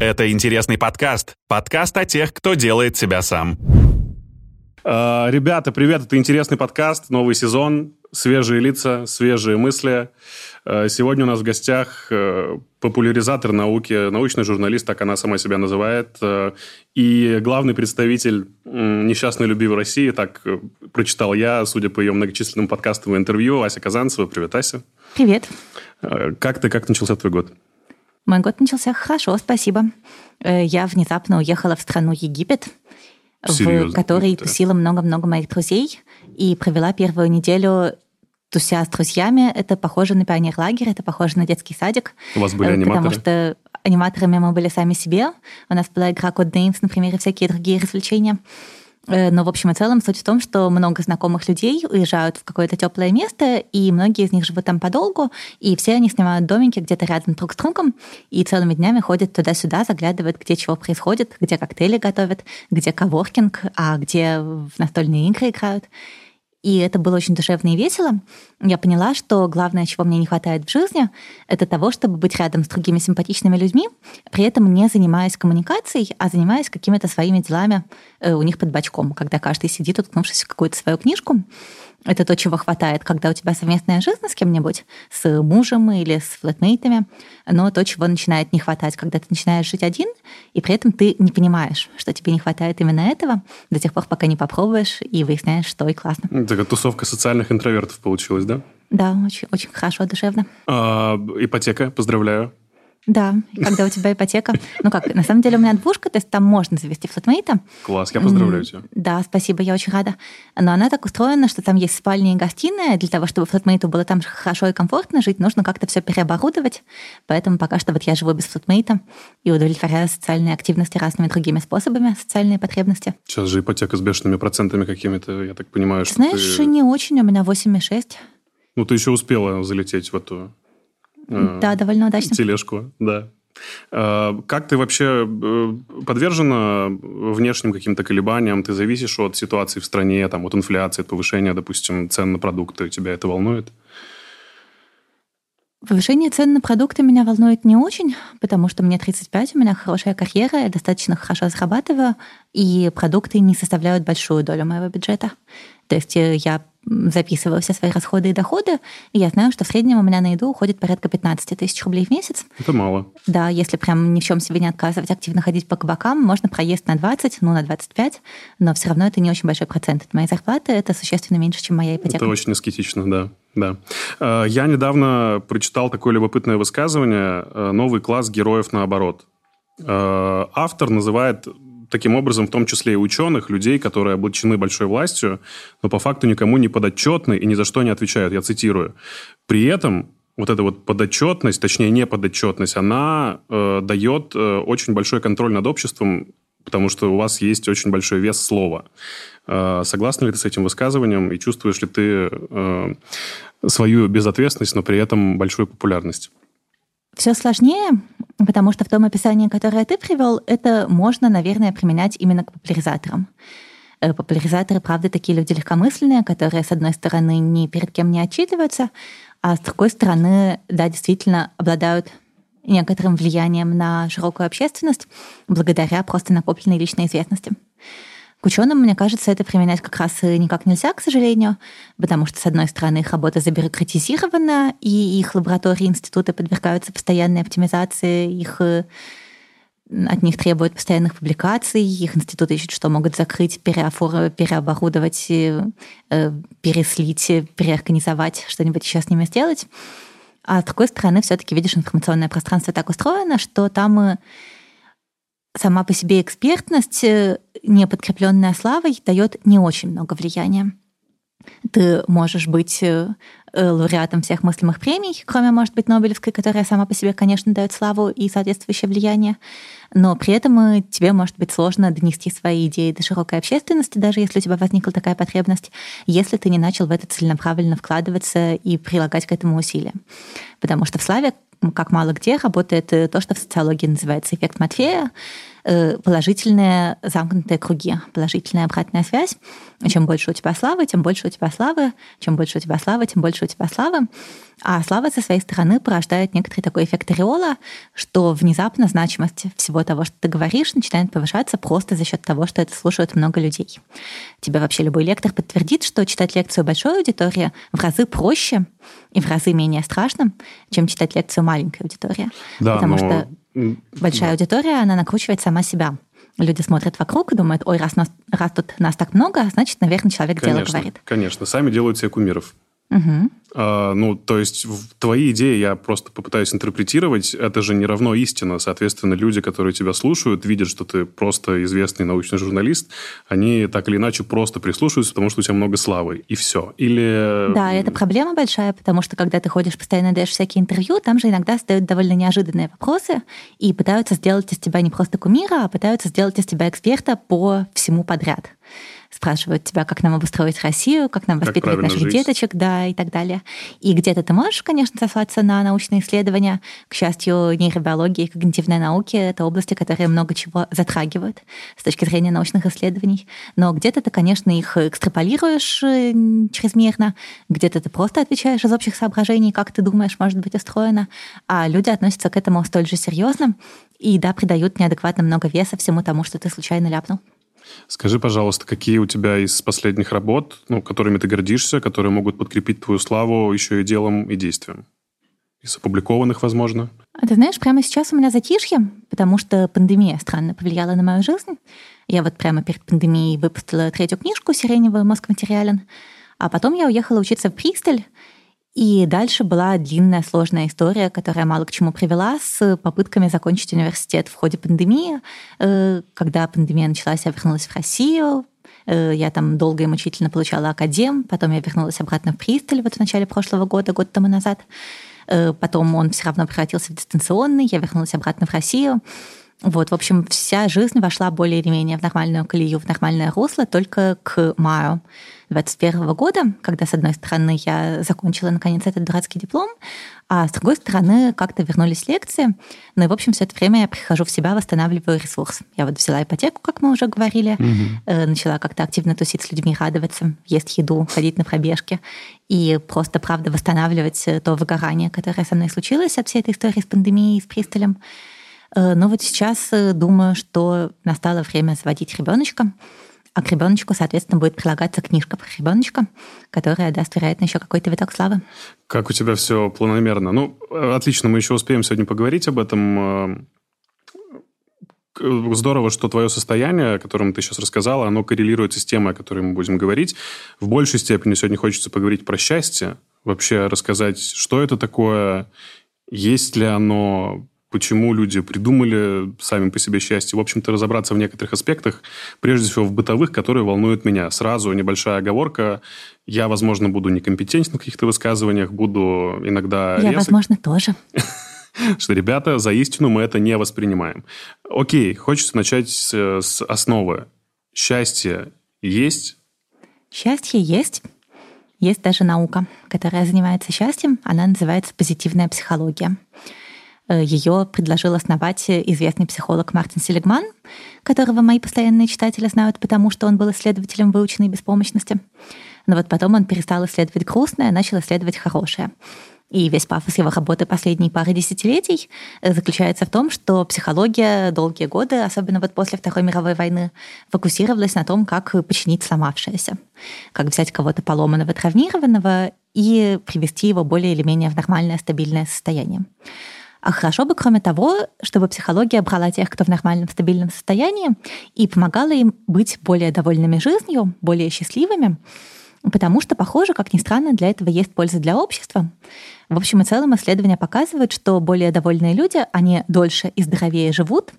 Это интересный подкаст. Подкаст о тех, кто делает себя сам. А, ребята, привет, это интересный подкаст, новый сезон, свежие лица, свежие мысли. А, сегодня у нас в гостях э, популяризатор науки, научный журналист, так она сама себя называет, э, и главный представитель несчастной любви в России, так э, прочитал я, судя по ее многочисленным подкастам и интервью, Ася Казанцева. Привет, Ася. Привет. Как ты, как начался твой год? Мой год начался хорошо, спасибо. Я внезапно уехала в страну Египет – Серьезно? в которой тусила много-много моих друзей, и провела первую неделю туся с друзьями. Это похоже на пионер-лагерь, это похоже на детский садик. У вас были аниматоры? Потому что аниматорами мы были сами себе. У нас была игра Code Names, например, и всякие другие развлечения. Э, но в общем и целом суть в том, что много знакомых людей уезжают в какое-то теплое место, и многие из них живут там подолгу, и все они снимают домики где-то рядом друг с другом, и целыми днями ходят туда-сюда, заглядывают, где чего происходит, где коктейли готовят, где коворкинг, а где в настольные игры играют. И это было очень душевно и весело. Я поняла, что главное, чего мне не хватает в жизни, это того, чтобы быть рядом с другими симпатичными людьми, при этом не занимаясь коммуникацией, а занимаясь какими-то своими делами э, у них под бочком, когда каждый сидит, уткнувшись в какую-то свою книжку. Это то, чего хватает, когда у тебя совместная жизнь с кем-нибудь, с мужем или с флетмейтами, но то, чего начинает не хватать, когда ты начинаешь жить один, и при этом ты не понимаешь, что тебе не хватает именно этого, до тех пор, пока не попробуешь и выясняешь, что и классно. Такая тусовка социальных интровертов получилась, да? Да, очень, очень хорошо, душевно. А, ипотека, поздравляю. Да, когда у тебя ипотека. Ну как, на самом деле у меня двушка, то есть там можно завести флотмейта. Класс, я поздравляю тебя. Да, спасибо, я очень рада. Но она так устроена, что там есть спальня и гостиная. Для того, чтобы флотмейту было там хорошо и комфортно жить, нужно как-то все переоборудовать. Поэтому пока что вот я живу без флотмейта и удовлетворяю социальные активности разными другими способами, социальные потребности. Сейчас же ипотека с бешеными процентами какими-то, я так понимаю, что Знаешь, ты... не очень, у меня 8,6. Ну, ты еще успела залететь в эту да, довольно удачно. Тележку, да. Э, как ты вообще э, подвержена внешним каким-то колебаниям? Ты зависишь от ситуации в стране, там, от инфляции, от повышения, допустим, цен на продукты? Тебя это волнует? Повышение цен на продукты меня волнует не очень, потому что мне 35, у меня хорошая карьера, я достаточно хорошо зарабатываю, и продукты не составляют большую долю моего бюджета. То есть я записываю все свои расходы и доходы, и я знаю, что в среднем у меня на еду уходит порядка 15 тысяч рублей в месяц. Это мало. Да, если прям ни в чем себе не отказывать, активно ходить по кабакам, можно проесть на 20, ну, на 25, но все равно это не очень большой процент от моей зарплаты, это существенно меньше, чем моя ипотека. Это очень аскетично, да. Да. Э, я недавно прочитал такое любопытное высказывание э, «Новый класс героев наоборот». Э, автор называет таким образом в том числе и ученых, людей, которые облачены большой властью, но по факту никому не подотчетны и ни за что не отвечают. Я цитирую. При этом вот эта вот подотчетность, точнее не подотчетность, она э, дает э, очень большой контроль над обществом, потому что у вас есть очень большой вес слова. Э, согласна ли ты с этим высказыванием и чувствуешь ли ты э, свою безответственность, но при этом большую популярность? Все сложнее, потому что в том описании, которое ты привел, это можно, наверное, применять именно к популяризаторам. Э, популяризаторы, правда, такие люди легкомысленные, которые, с одной стороны, ни перед кем не отчитываются, а с другой стороны, да, действительно обладают некоторым влиянием на широкую общественность благодаря просто накопленной личной известности. К ученым, мне кажется, это применять как раз никак нельзя, к сожалению, потому что, с одной стороны, их работа забюрократизирована, и их лаборатории, институты подвергаются постоянной оптимизации, их э, от них требуют постоянных публикаций, их институты ищут, что могут закрыть, переофор... переоборудовать, э, э, переслить, переорганизовать, что-нибудь еще с ними сделать. А с другой стороны, все-таки, видишь, информационное пространство так устроено, что там сама по себе экспертность, э, не подкрепленная славой, дает не очень много влияния. Ты можешь быть э, э, лауреатом всех мыслимых премий, кроме, может быть, Нобелевской, которая сама по себе, конечно, дает славу и соответствующее влияние, но при этом тебе может быть сложно донести свои идеи до широкой общественности, даже если у тебя возникла такая потребность, если ты не начал в это целенаправленно вкладываться и прилагать к этому усилия. Потому что в славе как мало где работает то, что в социологии называется эффект Матфея. Э, положительные замкнутые круги, положительная обратная связь. Чем больше у тебя славы, тем больше у тебя славы, чем больше у тебя славы, тем больше у тебя славы. А слава со своей стороны порождает некоторый такой эффект ореола, что внезапно значимость всего того, что ты говоришь, начинает повышаться просто за счет того, что это слушают много людей. Тебе вообще любой лектор подтвердит, что читать лекцию большой аудитории в разы проще и в разы менее страшно, чем читать лекцию маленькой аудитории. Да, Потому но... что большая да. аудитория, она накручивает сама себя. Люди смотрят вокруг и думают, ой, раз, нас, раз тут нас так много, значит, наверное, человек конечно, дело говорит. Конечно, сами делают себе кумиров. Угу. А, ну, то есть твои идеи я просто попытаюсь интерпретировать. Это же не равно истина. Соответственно, люди, которые тебя слушают, видят, что ты просто известный научный журналист, они так или иначе просто прислушиваются, потому что у тебя много славы, и все. Или... Да, это проблема большая, потому что когда ты ходишь, постоянно даешь всякие интервью, там же иногда задают довольно неожиданные вопросы и пытаются сделать из тебя не просто кумира, а пытаются сделать из тебя эксперта по всему подряд спрашивают тебя, как нам обустроить Россию, как нам воспитывать как наших жить. деточек, да, и так далее. И где-то ты можешь, конечно, сослаться на научные исследования. К счастью, нейробиология и когнитивная науки — это области, которые много чего затрагивают с точки зрения научных исследований. Но где-то ты, конечно, их экстраполируешь э, чрезмерно, где-то ты просто отвечаешь из общих соображений, как ты думаешь, может быть устроено, а люди относятся к этому столь же серьезно и, да, придают неадекватно много веса всему тому, что ты случайно ляпнул. Скажи, пожалуйста, какие у тебя из последних работ, ну, которыми ты гордишься, которые могут подкрепить твою славу еще и делом, и действием? Из опубликованных, возможно? А ты знаешь, прямо сейчас у меня затишье, потому что пандемия странно повлияла на мою жизнь. Я вот прямо перед пандемией выпустила третью книжку «Сиреневый мозг материален», а потом я уехала учиться в Пристель, и дальше была длинная, сложная история, которая мало к чему привела, с попытками закончить университет в ходе пандемии. Э, когда пандемия началась, я вернулась в Россию, э, я там долго и мучительно получала академ, потом я вернулась обратно в Пристель вот в начале прошлого года, год тому назад. Э, потом он все равно превратился в дистанционный, я вернулась обратно в Россию. Вот, в общем, вся жизнь вошла более или менее в нормальную колею, в нормальное русло только к маю 2021 года, когда, с одной стороны, я закончила, наконец, этот дурацкий диплом, а с другой стороны, как-то вернулись лекции. Ну и, в общем, все это время я прихожу в себя, восстанавливаю ресурс. Я вот взяла ипотеку, как мы уже говорили, угу. начала как-то активно тусить с людьми, радоваться, есть еду, ходить на пробежки и просто, правда, восстанавливать то выгорание, которое со мной случилось от всей этой истории с пандемией, с присталем. Э, но вот сейчас э, думаю, что настало время заводить ребеночка, а к ребеночку, соответственно, будет прилагаться книжка про ребеночка, которая даст, вероятно, еще какой-то виток славы. Как у тебя все планомерно? Ну, отлично, мы еще успеем сегодня поговорить об этом. Э, здорово, что твое состояние, о котором ты сейчас рассказала, оно коррелируется с темой, о которой мы будем говорить. В большей степени сегодня хочется поговорить про счастье, вообще рассказать, что это такое, есть ли оно, почему люди придумали сами по себе счастье. В общем-то, разобраться в некоторых аспектах, прежде всего в бытовых, которые волнуют меня. Сразу небольшая оговорка. Я, возможно, буду некомпетентен в каких-то высказываниях, буду иногда... Я, резок. возможно, тоже. Что, ребята, за истину мы это не воспринимаем. Окей, хочется начать с, с основы. Счастье есть? Счастье есть. Есть даже наука, которая занимается счастьем. Она называется позитивная психология. Э, Ее предложил основать известный психолог Мартин Селигман, которого мои постоянные читатели знают, потому что он был исследователем выученной беспомощности. Но вот потом он перестал исследовать грустное, начал исследовать хорошее. И весь пафос его работы последние пары десятилетий э, заключается в том, что психология долгие годы, особенно вот после Второй мировой войны, фокусировалась на том, как починить сломавшееся, как взять кого-то поломанного, травмированного и привести его более или менее в нормальное, стабильное состояние. А хорошо бы, кроме того, чтобы психология брала тех, кто в нормальном, стабильном состоянии, и помогала им быть более довольными жизнью, более счастливыми, потому что, похоже, как ни странно, для этого есть польза для общества. В общем и целом исследования показывают, что более довольные люди, они дольше и здоровее живут,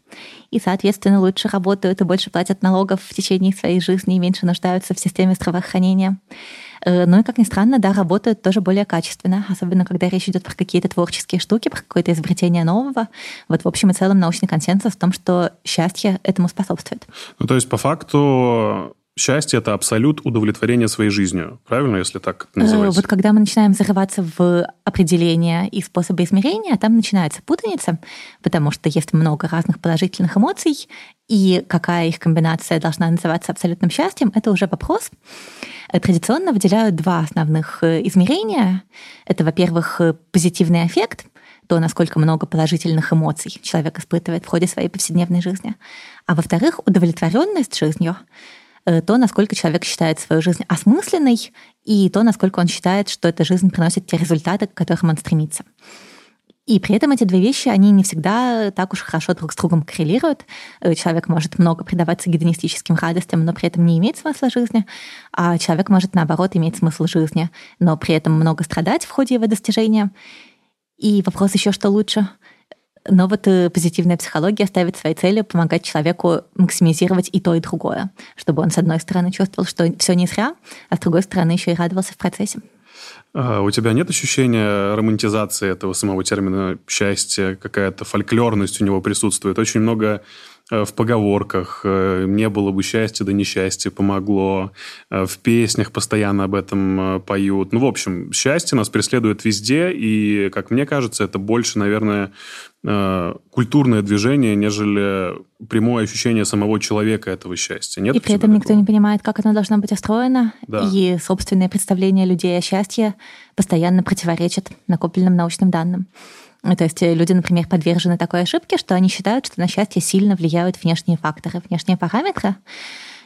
и, соответственно, лучше работают и больше платят налогов в течение своей жизни и меньше нуждаются в системе здравоохранения. Э, ну и, как ни странно, да, работают тоже более качественно, особенно когда речь идет про какие-то творческие штуки, про какое-то изобретение нового. Вот в общем и целом научный консенсус в том, что счастье этому способствует. Ну то есть по факту счастье – это абсолют удовлетворения своей жизнью. Правильно, если так это называется? Вот когда мы начинаем зарываться в определения и способы измерения, там начинается путаница, потому что есть много разных положительных эмоций, и какая их комбинация должна называться абсолютным счастьем, это уже вопрос. Традиционно выделяют два основных э, измерения. Это, во-первых, э, позитивный эффект, то, насколько много положительных эмоций человек испытывает в ходе своей повседневной жизни. А во-вторых, удовлетворенность жизнью, э, то, насколько человек считает свою жизнь осмысленной, и то, насколько он считает, что эта жизнь приносит те результаты, к которым он стремится. И при этом эти две вещи, они не всегда так уж хорошо друг с другом коррелируют. Э, человек может много предаваться гедонистическим радостям, но при этом не иметь смысла жизни, а человек может, наоборот, иметь смысл жизни, но при этом много страдать в ходе его достижения. И вопрос еще, что лучше. Но вот э, позитивная психология ставит своей целью помогать человеку максимизировать и то, и другое, чтобы он, с одной стороны, чувствовал, что все не зря, а с другой стороны, еще и радовался в процессе. А у тебя нет ощущения романтизации этого самого термина счастья, какая-то фольклорность у него присутствует? Очень много в поговорках э, «не было бы счастья, да несчастье помогло», э, в песнях постоянно об этом поют. Ну, в общем, счастье нас преследует везде, и, как мне кажется, это больше, наверное, Э, культурное движение, нежели прямое ощущение самого человека этого счастья. Нет и при этом никто не понимает, как оно должно быть устроено, да. и собственное представление людей о счастье постоянно противоречит накопленным научным данным. То есть люди, например, подвержены такой ошибке, что они считают, что на счастье сильно влияют внешние факторы, внешние параметры,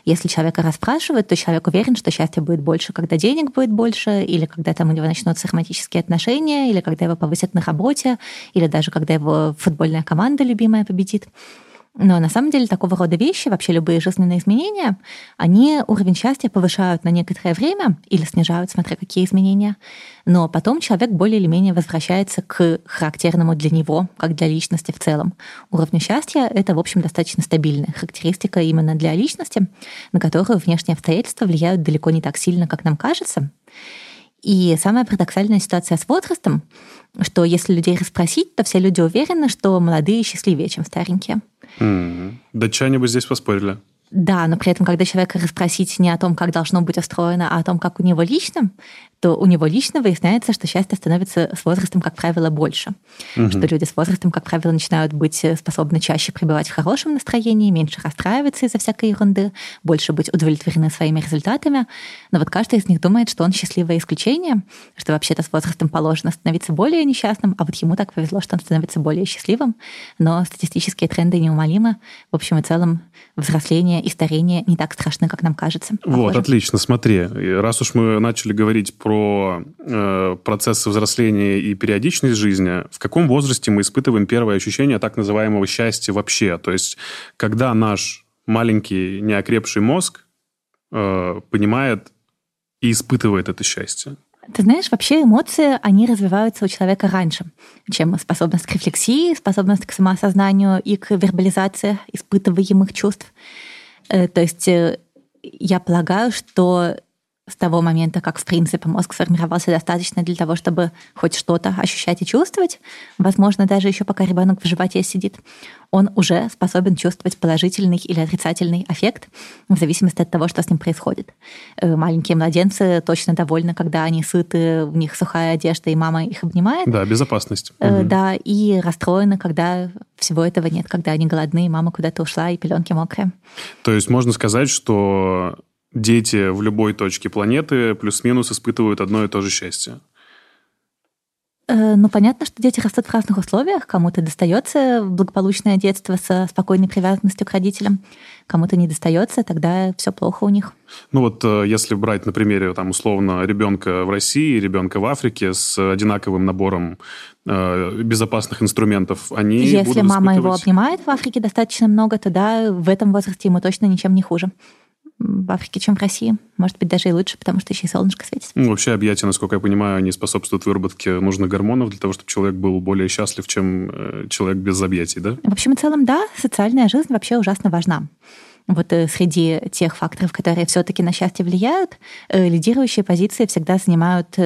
если человека расспрашивают, то человек уверен, что счастье будет больше, когда денег будет больше, или когда там у него начнутся романтические отношения, или когда его повысят на работе, или даже когда его футбольная команда любимая победит. Но на самом деле такого рода вещи, вообще любые жизненные изменения, они уровень счастья повышают на некоторое время или снижают, смотря какие изменения. Но потом человек более или менее возвращается к характерному для него, как для личности в целом. Уровню счастья — это, в общем, достаточно стабильная характеристика именно для личности, на которую внешние обстоятельства влияют далеко не так сильно, как нам кажется. И самая парадоксальная ситуация с возрастом, что если людей расспросить, то все люди уверены, что молодые счастливее, чем старенькие. Mm-hmm. Датчане бы здесь поспорили. Да, но при этом, когда человека расспросить не о том, как должно быть устроено, а о том, как у него лично, то у него лично выясняется, что счастье становится с возрастом, как правило, больше. Угу. Что люди с возрастом, как правило, начинают быть способны чаще пребывать в хорошем настроении, меньше расстраиваться из-за всякой ерунды, больше быть удовлетворены своими результатами. Но вот каждый из них думает, что он счастливое исключение, что вообще-то с возрастом положено становиться более несчастным, а вот ему так повезло, что он становится более счастливым. Но статистические тренды неумолимы. В общем и целом, взросление и старение не так страшны, как нам кажется. Похоже. Вот, отлично, смотри. Раз уж мы начали говорить про про э, процессы взросления и периодичность жизни, в каком возрасте мы испытываем первое ощущение так называемого счастья вообще? То есть, когда наш маленький неокрепший мозг э, понимает и испытывает это счастье? Ты знаешь, вообще эмоции, они развиваются у человека раньше, чем способность к рефлексии, способность к самоосознанию и к вербализации испытываемых чувств. Э, то есть э, я полагаю, что с того момента, как, в принципе, мозг сформировался достаточно для того, чтобы хоть что-то ощущать и чувствовать, возможно, даже еще пока ребенок в животе сидит, он уже способен чувствовать положительный или отрицательный эффект в зависимости от того, что с ним происходит. Э, маленькие младенцы точно довольны, когда они сыты, у них сухая одежда, и мама их обнимает. Да, безопасность. Угу. Да, и расстроены, когда всего этого нет, когда они голодны, и мама куда-то ушла, и пеленки мокрые. То есть можно сказать, что дети в любой точке планеты плюс-минус испытывают одно и то же счастье? Э, ну, понятно, что дети растут в разных условиях. Кому-то достается благополучное детство со спокойной привязанностью к родителям, кому-то не достается, тогда все плохо у них. Ну вот э, если брать на примере там условно ребенка в России и ребенка в Африке с одинаковым набором э, безопасных инструментов, они Если мама испытывать... его обнимает в Африке достаточно много, то да, в этом возрасте ему точно ничем не хуже в Африке, чем в России. Может быть, даже и лучше, потому что еще и солнышко светит. Ну, вообще объятия, насколько я понимаю, они способствуют выработке нужных гормонов для того, чтобы человек был более счастлив, чем э, человек без объятий, да? В общем и целом, да, социальная жизнь вообще ужасно важна. вот э, среди тех факторов, которые все-таки на счастье влияют, э, лидирующие позиции всегда занимают,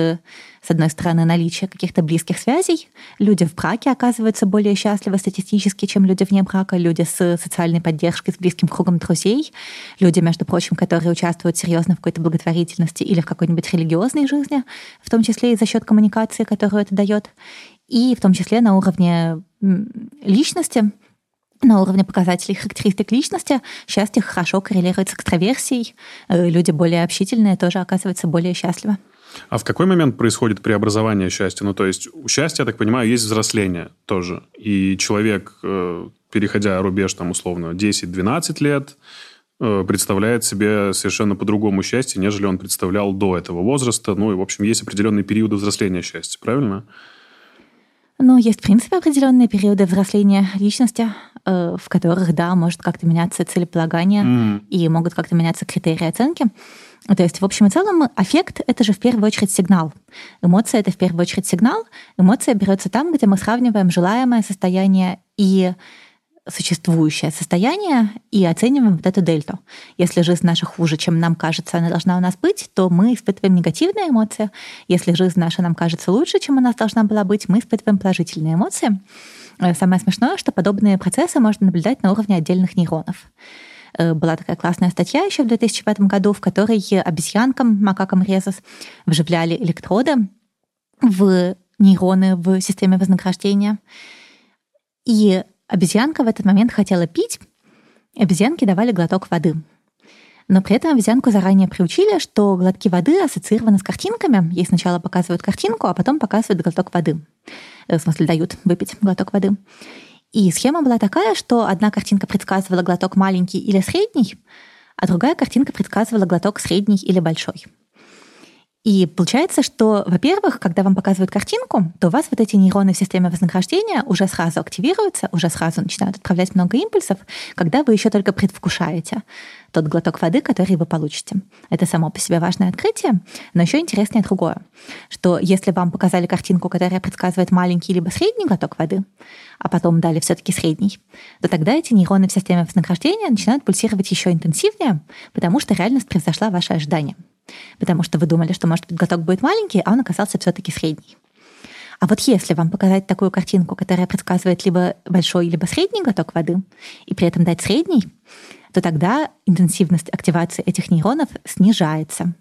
с одной стороны, наличие каких-то близких связей. Люди в браке оказываются более счастливы статистически, чем люди вне брака, люди с социальной поддержкой, с близким кругом друзей, люди, между прочим, которые участвуют серьезно в какой-то благотворительности или в какой-нибудь религиозной жизни, в том числе и за счет коммуникации, которую это дает, и в том числе на уровне личности, на уровне показателей характеристик личности счастье хорошо коррелирует с экстраверсией. Э, люди более общительные тоже оказываются более счастливы. А в какой момент происходит преобразование счастья? Ну, то есть у счастья, я так понимаю, есть взросление тоже. И человек, э, переходя рубеж, там, условно, 10-12 лет, э, представляет себе совершенно по-другому счастье, нежели он представлял до этого возраста. Ну, и, в общем, есть определенные периоды взросления счастья, правильно? Ну, есть, в принципе, определенные периоды взросления личности, э, в которых, да, может как-то меняться целеполагание mm. и могут как-то меняться критерии оценки. То есть, в общем и целом, аффект — это же в первую очередь сигнал. Эмоция — это в первую очередь сигнал. Эмоция берется там, где мы сравниваем желаемое состояние и существующее состояние и оцениваем вот эту дельту. Если жизнь наша хуже, чем нам кажется, она должна у нас быть, то мы испытываем негативные эмоции. Если жизнь наша нам кажется лучше, чем у нас должна была быть, мы испытываем положительные эмоции. Э, самое смешное, что подобные процессы можно наблюдать на уровне отдельных нейронов. Э, была такая классная статья еще в 2005 году, в которой обезьянкам, макакам резус, вживляли электроды в нейроны в системе вознаграждения. И Обезьянка в этот момент хотела пить, обезьянки давали глоток воды. Но при этом обезьянку заранее приучили, что глотки воды ассоциированы с картинками. Ей сначала показывают картинку, а потом показывают глоток воды. Э, в смысле, дают выпить глоток воды. И схема была такая, что одна картинка предсказывала глоток маленький или средний, а другая картинка предсказывала глоток средний или большой. И получается, что, во-первых, когда вам показывают картинку, то у вас вот эти нейроны в системе вознаграждения уже сразу активируются, уже сразу начинают отправлять много импульсов, когда вы еще только предвкушаете тот глоток воды, который вы получите. Это само по себе важное открытие, но еще интереснее другое, что если вам показали картинку, которая предсказывает маленький либо средний глоток воды, а потом дали все-таки средний, то тогда эти нейроны в системе вознаграждения начинают пульсировать еще интенсивнее, потому что реальность превзошла ваши ожидания потому что вы думали, что, может быть, глоток будет маленький, а он оказался все-таки средний. А вот если вам показать такую картинку, которая предсказывает либо большой, либо средний глоток воды, и при этом дать средний, то тогда интенсивность активации этих нейронов снижается.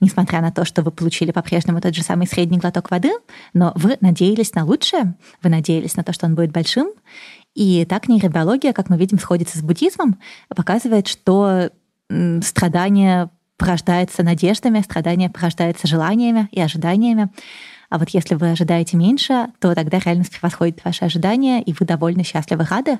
Несмотря на то, что вы получили по-прежнему тот же самый средний глоток воды, но вы надеялись на лучшее, вы надеялись на то, что он будет большим, и так нейробиология, как мы видим, сходится с буддизмом, показывает, что страдания порождается надеждами, страдание порождается желаниями и ожиданиями. А вот если вы ожидаете меньше, то тогда реальность превосходит ваши ожидания, и вы довольно счастливы, рады.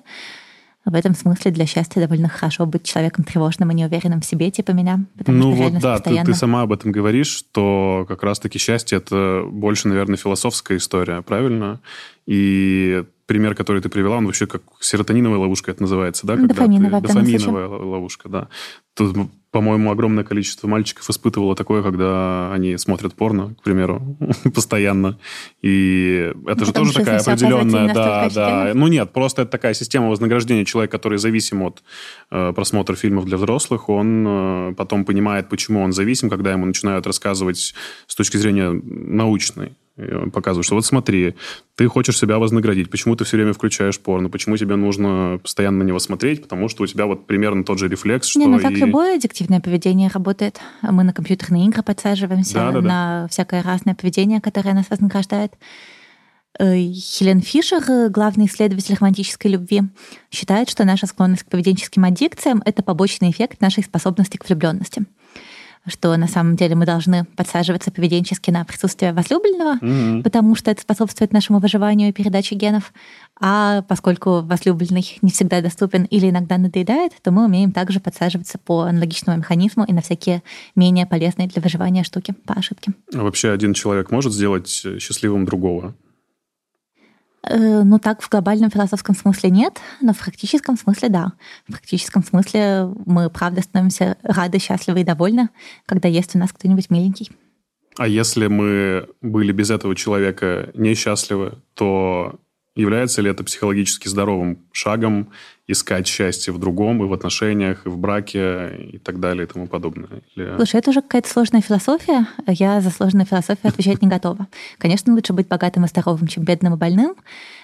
В этом смысле для счастья довольно хорошо быть человеком тревожным и неуверенным в себе, типа меня. Ну вот да, постоянно... ты, ты сама об этом говоришь, что как раз-таки счастье — это больше, наверное, философская история, правильно? И пример, который ты привела, он вообще как серотониновая ловушка это называется, да? Когда дофаминовая. Ты... Дофаминовая ловушка, да. Тут по-моему, огромное количество мальчиков испытывало такое, когда они смотрят порно, к примеру, постоянно. И это ну, же тоже такая определенная... Да, да. Ну нет, просто это такая система вознаграждения. Человек, который зависим от э, просмотра фильмов для взрослых, он э, потом понимает, почему он зависим, когда ему начинают рассказывать с точки зрения научной показывают, что вот смотри, ты хочешь себя вознаградить, почему ты все время включаешь порно, почему тебе нужно постоянно на него смотреть, потому что у тебя вот примерно тот же рефлекс, что Не, ну так и... любое аддиктивное поведение работает. Мы на компьютерные игры подсаживаемся, да, да, на да. всякое разное поведение, которое нас вознаграждает. Э, Хелен Фишер, главный исследователь романтической любви, считает, что наша склонность к поведенческим аддикциям — это побочный эффект нашей способности к влюбленности что на самом деле мы должны подсаживаться поведенчески на присутствие возлюбленного, mm-hmm. потому что это способствует нашему выживанию и передаче генов. А поскольку возлюбленный не всегда доступен или иногда надоедает, то мы умеем также подсаживаться по аналогичному механизму и на всякие менее полезные для выживания штуки по ошибке. А вообще один человек может сделать счастливым другого? Ну, так в глобальном философском смысле нет, но в практическом смысле да. В практическом смысле мы, правда, становимся рады, счастливы и довольны, когда есть у нас кто-нибудь миленький. А если мы были без этого человека несчастливы, то Является ли это психологически здоровым шагом искать счастье в другом, и в отношениях, и в браке, и так далее, и тому подобное? Или... Слушай, это уже какая-то сложная философия. Я за сложную философию отвечать не готова. Конечно, лучше быть богатым и здоровым, чем бедным и больным.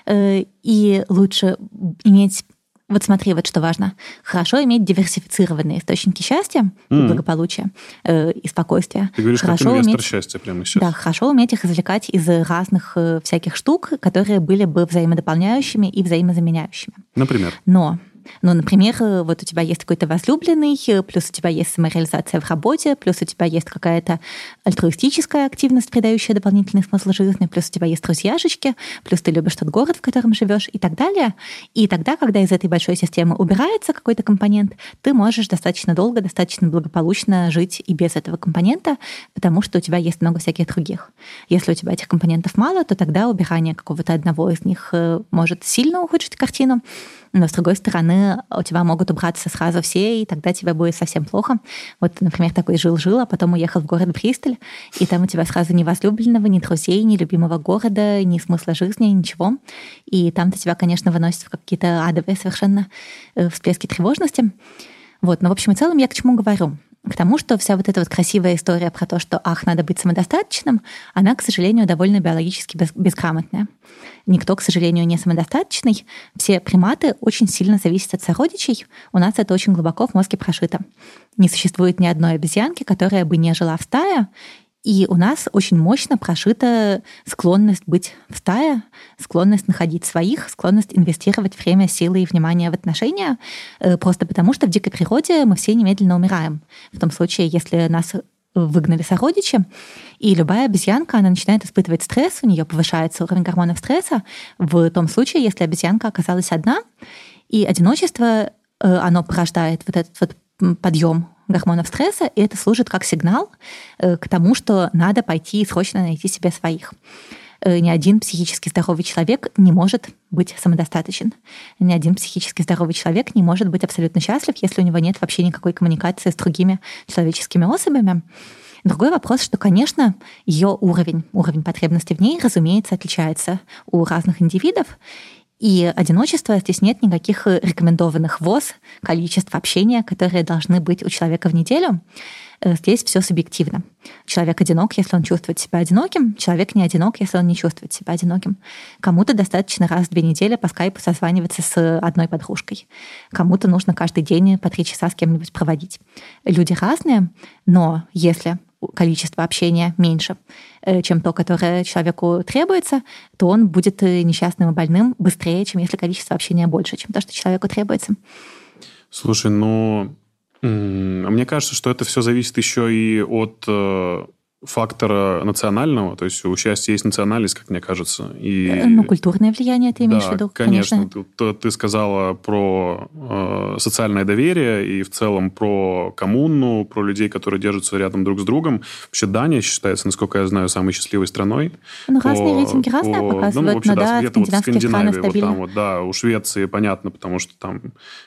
Э, и лучше иметь вот смотри, вот что важно. Хорошо иметь диверсифицированные источники счастья mm. и благополучия, э, и спокойствия. Ты говоришь, хорошо как инвестор уметь, счастья прямо сейчас. Да, хорошо уметь их извлекать из разных э, всяких штук, которые были бы взаимодополняющими и взаимозаменяющими. Например? Но ну, например, э, вот у тебя есть какой-то возлюбленный, э, плюс у тебя есть самореализация в работе, плюс у тебя есть какая-то альтруистическая активность, придающая дополнительный смысл жизни, плюс у тебя есть друзьяшечки, плюс ты любишь тот город, в котором живешь и так далее. И тогда, когда из этой большой системы убирается какой-то компонент, ты можешь достаточно долго, достаточно благополучно жить и без этого компонента, потому что у тебя есть много всяких других. Если у тебя этих компонентов мало, то тогда убирание какого-то одного из них э, может сильно ухудшить картину, но с другой стороны у тебя могут убраться сразу все, и тогда тебе будет совсем плохо. Вот, например, такой жил-жил, а потом уехал в город Бристоль, и там у тебя сразу ни возлюбленного, ни друзей, ни любимого города, ни смысла жизни, ничего. И там-то тебя, конечно, выносят в какие-то адовые совершенно э, всплески тревожности. Вот, но в общем и целом я к чему говорю? к тому, что вся вот эта вот красивая история про то, что, ах, надо быть самодостаточным, она, к сожалению, довольно биологически без, безграмотная. Никто, к сожалению, не самодостаточный. Все приматы очень сильно зависят от сородичей. У нас это очень глубоко в мозге прошито. Не существует ни одной обезьянки, которая бы не жила в стае и у нас очень мощно прошита склонность быть в стае, склонность находить своих, склонность инвестировать время, силы и внимание в отношения, э, просто потому что в дикой природе мы все немедленно умираем. В том случае, если нас выгнали сородичи, и любая обезьянка, она начинает испытывать стресс, у нее повышается уровень гормонов стресса в том случае, если обезьянка оказалась одна, и одиночество, э, оно порождает вот этот вот подъем гормонов стресса, и это служит как сигнал э, к тому, что надо пойти и срочно найти себе своих. Э, ни один психически здоровый человек не может быть самодостаточен. Ни один психически здоровый человек не может быть абсолютно счастлив, если у него нет вообще никакой коммуникации с другими человеческими особями. Другой вопрос, что, конечно, ее уровень, уровень потребностей в ней, разумеется, отличается у разных индивидов. И одиночество здесь нет никаких э, рекомендованных ВОЗ, количеств общения, которые должны быть у человека в неделю. Э, здесь все субъективно. Человек одинок, если он чувствует себя одиноким, человек не одинок, если он не чувствует себя одиноким. Кому-то достаточно раз в две недели по скайпу созваниваться с одной подружкой. Кому-то нужно каждый день по три часа с кем-нибудь проводить. Люди разные, но если количество общения меньше, э, чем то, которое человеку требуется, то он будет э, несчастным и больным быстрее, чем если количество общения больше, чем то, что человеку требуется. Слушай, ну, мне кажется, что это все зависит еще и от э, фактора национального, то есть у счастья есть национальность, как мне кажется. И... Э, ну, культурное влияние ты имеешь да, в виду, конечно. конечно. Ты, ты сказала про э, социальное доверие и в целом про коммуну, про людей, которые держатся рядом друг с другом. Вообще Дания считается, насколько я знаю, самой счастливой страной. Ну, разные по, рейтинги разные по, показывают, ну, вообще, но да, да вот страны вот там вот, да, у Швеции понятно, потому что там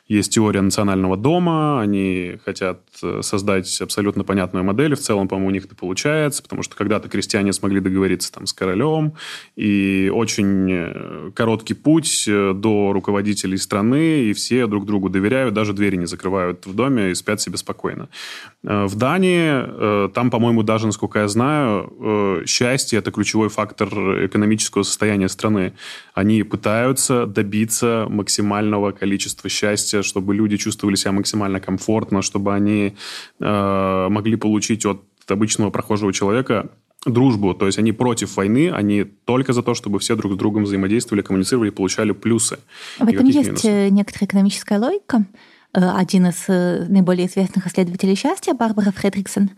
есть теория национального дома, они хотят э, создать абсолютно понятную модель, в целом, по-моему, у них это получается, получается, потому что когда-то крестьяне смогли договориться там с королем, и очень э, короткий путь э, до руководителей страны, и все друг другу доверяют, даже двери не закрывают в доме и спят себе спокойно. Э, в Дании, там, по-моему, даже, насколько я знаю, счастье – это ключевой фактор экономического состояния страны. Они пытаются добиться максимального количества счастья, чтобы люди чувствовали себя максимально комфортно, чтобы они могли получить от обычного прохожего человека дружбу. То есть они против войны, они только за то, чтобы все друг с другом взаимодействовали, коммуницировали, получали плюсы. В этом есть минусов. Э, некоторая экономическая логика. Э, один из э, наиболее известных исследователей счастья, Барбара Фредриксон,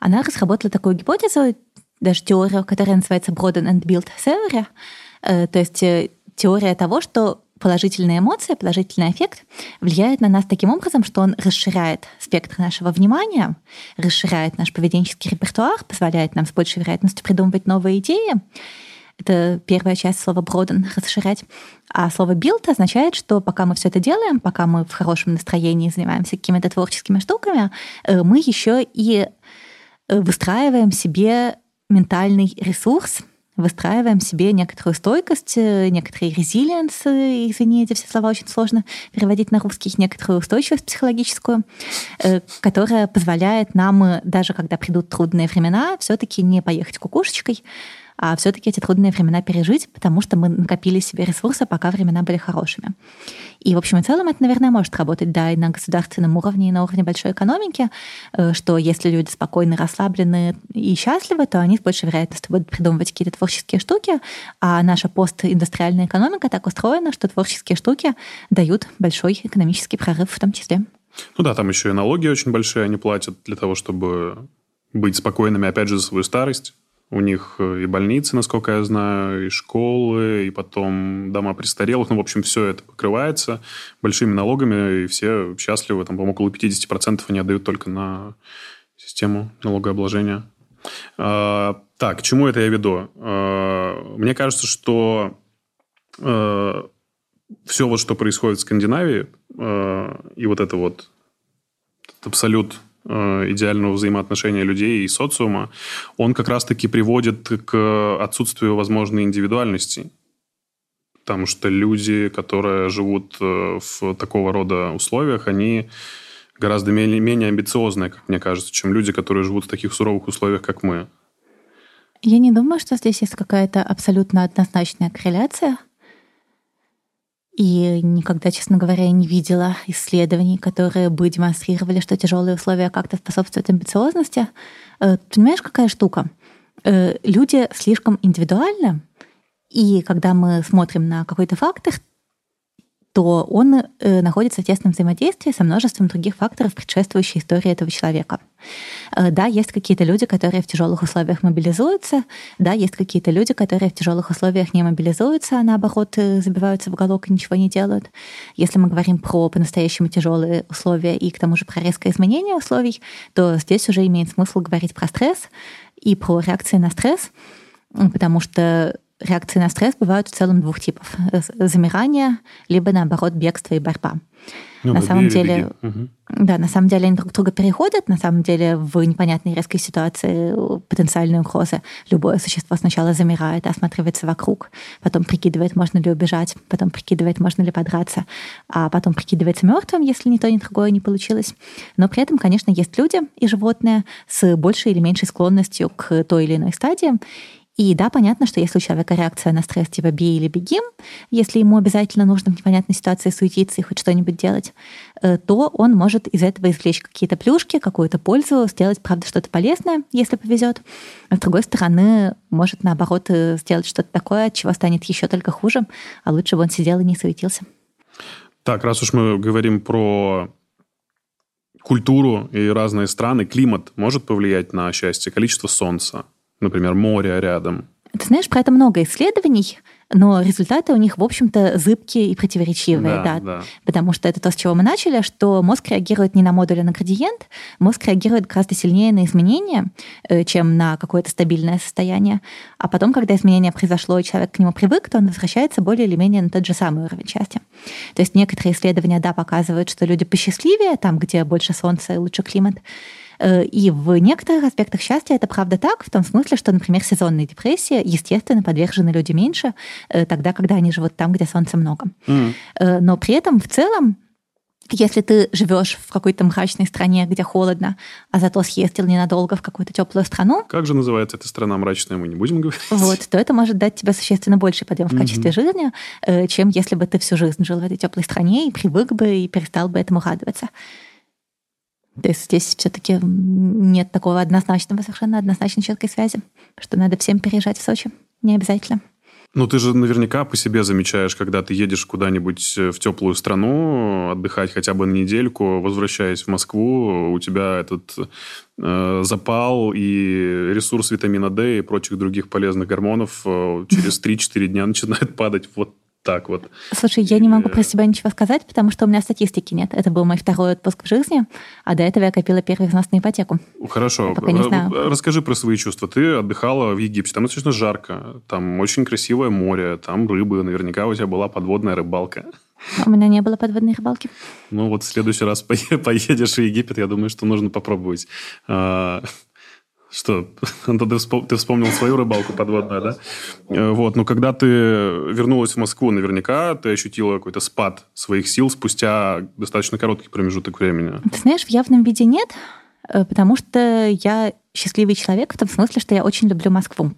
она разработала такую гипотезу, даже теорию, которая называется Broaden and Build Theory. То есть теория того, что положительная эмоция, положительный эффект влияет на нас таким образом, что он расширяет спектр нашего внимания, расширяет наш поведенческий репертуар, позволяет нам с большей вероятностью придумывать новые идеи. Это первая часть слова «broaden» — расширять. А слово «build» означает, что пока мы все это делаем, пока мы в хорошем настроении занимаемся какими-то творческими штуками, э, мы еще и э, выстраиваем себе ментальный ресурс — выстраиваем себе некоторую стойкость, э, некоторый resilience, э, извините, все слова очень сложно переводить на русский, некоторую устойчивость психологическую, э, которая позволяет нам, даже когда придут трудные времена, все-таки не поехать кукушечкой, а все-таки эти трудные времена пережить, потому что мы накопили себе ресурсы, пока времена были хорошими. И, в общем и целом, это, наверное, может работать, да, и на государственном уровне, и на уровне большой экономики, э, что если люди спокойны, расслаблены и счастливы, то они с большей вероятностью будут придумывать какие-то творческие штуки, а наша постиндустриальная экономика так устроена, что творческие штуки дают большой экономический прорыв в том числе. Ну да, там еще и налоги очень большие они платят для того, чтобы быть спокойными, опять же, за свою старость. У них э, и больницы, насколько я знаю, и школы, и потом дома престарелых. Ну, в общем, все это покрывается большими налогами, и все счастливы. Там, по-моему, около 50% они отдают только на систему налогообложения. А, так, к чему это я веду? А, мне кажется, что а, все вот, что происходит в Скандинавии, а, и вот это вот абсолют Э, идеального взаимоотношения людей и социума, он как раз-таки приводит к отсутствию возможной индивидуальности. Потому что люди, которые живут э, в такого рода условиях, они гораздо менее, менее амбициозные, как мне кажется, чем люди, которые живут в таких суровых условиях, как мы. Я не думаю, что здесь есть какая-то абсолютно однозначная корреляция. И никогда, честно говоря, не видела исследований, которые бы демонстрировали, что тяжелые условия как-то способствуют амбициозности. Э, понимаешь, какая штука? Э, люди слишком индивидуальны, и когда мы смотрим на какой-то фактор, то он э, находится в тесном взаимодействии со множеством других факторов предшествующей истории этого человека. Э, да, есть какие-то люди, которые в тяжелых условиях мобилизуются, да, есть какие-то люди, которые в тяжелых условиях не мобилизуются, а наоборот э, забиваются в уголок и ничего не делают. Если мы говорим про по-настоящему тяжелые условия и к тому же про резкое изменение условий, то здесь уже имеет смысл говорить про стресс и про реакции на стресс, потому что реакции на стресс бывают в целом двух типов. Замирание, либо наоборот бегство и борьба. Ну, на самом деле, угу. да, на самом деле они друг друга переходят. На самом деле в непонятной резкой ситуации потенциальной угрозы любое существо сначала замирает, осматривается вокруг, потом прикидывает, можно ли убежать, потом прикидывает, можно ли подраться, а потом прикидывается мертвым, если ни то, ни другое не получилось. Но при этом, конечно, есть люди и животные с большей или меньшей склонностью к той или иной стадии. И да, понятно, что если у человека реакция на стресс типа «бей» или «беги», если ему обязательно нужно в непонятной ситуации суетиться и хоть что-нибудь делать, э, то он может из этого извлечь какие-то плюшки, какую-то пользу, сделать, правда, что-то полезное, если повезет. А с другой стороны, может, наоборот, э, сделать что-то такое, от чего станет еще только хуже, а лучше бы он сидел и не суетился. Так, раз уж мы говорим про культуру и разные страны, климат может повлиять на счастье, количество солнца, например, море рядом. Ты знаешь, про это много исследований, но результаты у них, в общем-то, зыбкие и противоречивые, да, да, да. Потому что это то, с чего мы начали, что мозг реагирует не на модуль, а на градиент. Мозг реагирует гораздо сильнее на изменения, э, чем на какое-то стабильное состояние. А потом, когда изменение произошло, и человек к нему привык, то он возвращается более или менее на тот же самый уровень счастья. То есть некоторые исследования, да, показывают, что люди посчастливее, там, где больше солнца и лучше климат, и в некоторых аспектах счастья это правда так, в том смысле, что, например, сезонные депрессии, естественно, подвержены люди меньше, э, тогда, когда они живут там, где солнца много. Mm. Но при этом в целом если ты живешь в какой-то мрачной стране, где холодно, а зато съездил ненадолго в какую-то теплую страну. Как же называется эта страна мрачная, мы не будем говорить. Вот, то это может дать тебе существенно больший подъем в качестве mm-hmm. жизни, чем если бы ты всю жизнь жил в этой теплой стране и привык бы и перестал бы этому радоваться. То есть здесь все-таки нет такого однозначного, совершенно однозначной четкой связи, что надо всем переезжать в Сочи. Не обязательно. Ну, ты же наверняка по себе замечаешь, когда ты едешь куда-нибудь э, в теплую страну, отдыхать хотя бы на недельку, возвращаясь в Москву, у тебя этот э, запал и ресурс витамина D и прочих других полезных гормонов э, через 3-4 дня начинает падать вот так вот. Слушай, я не могу про себя ничего сказать, потому что у меня статистики нет. Это был мой второй отпуск в жизни, а до этого я копила первый взнос на ипотеку. Хорошо. Расскажи про свои чувства. Ты отдыхала в Египте. Там достаточно жарко. Там очень красивое море. Там рыбы. Наверняка у тебя была подводная рыбалка. У меня не было подводной рыбалки. Ну вот в следующий раз поедешь в Египет, я думаю, что нужно попробовать а, Что? Ты вспомнил свою рыбалку подводную, да? Э, вот, но когда ты вернулась в Москву, наверняка ты ощутила какой-то спад своих сил спустя достаточно короткий промежуток времени. Ты знаешь, в явном виде нет, э, потому что я счастливый человек в том смысле, что я очень люблю Москву.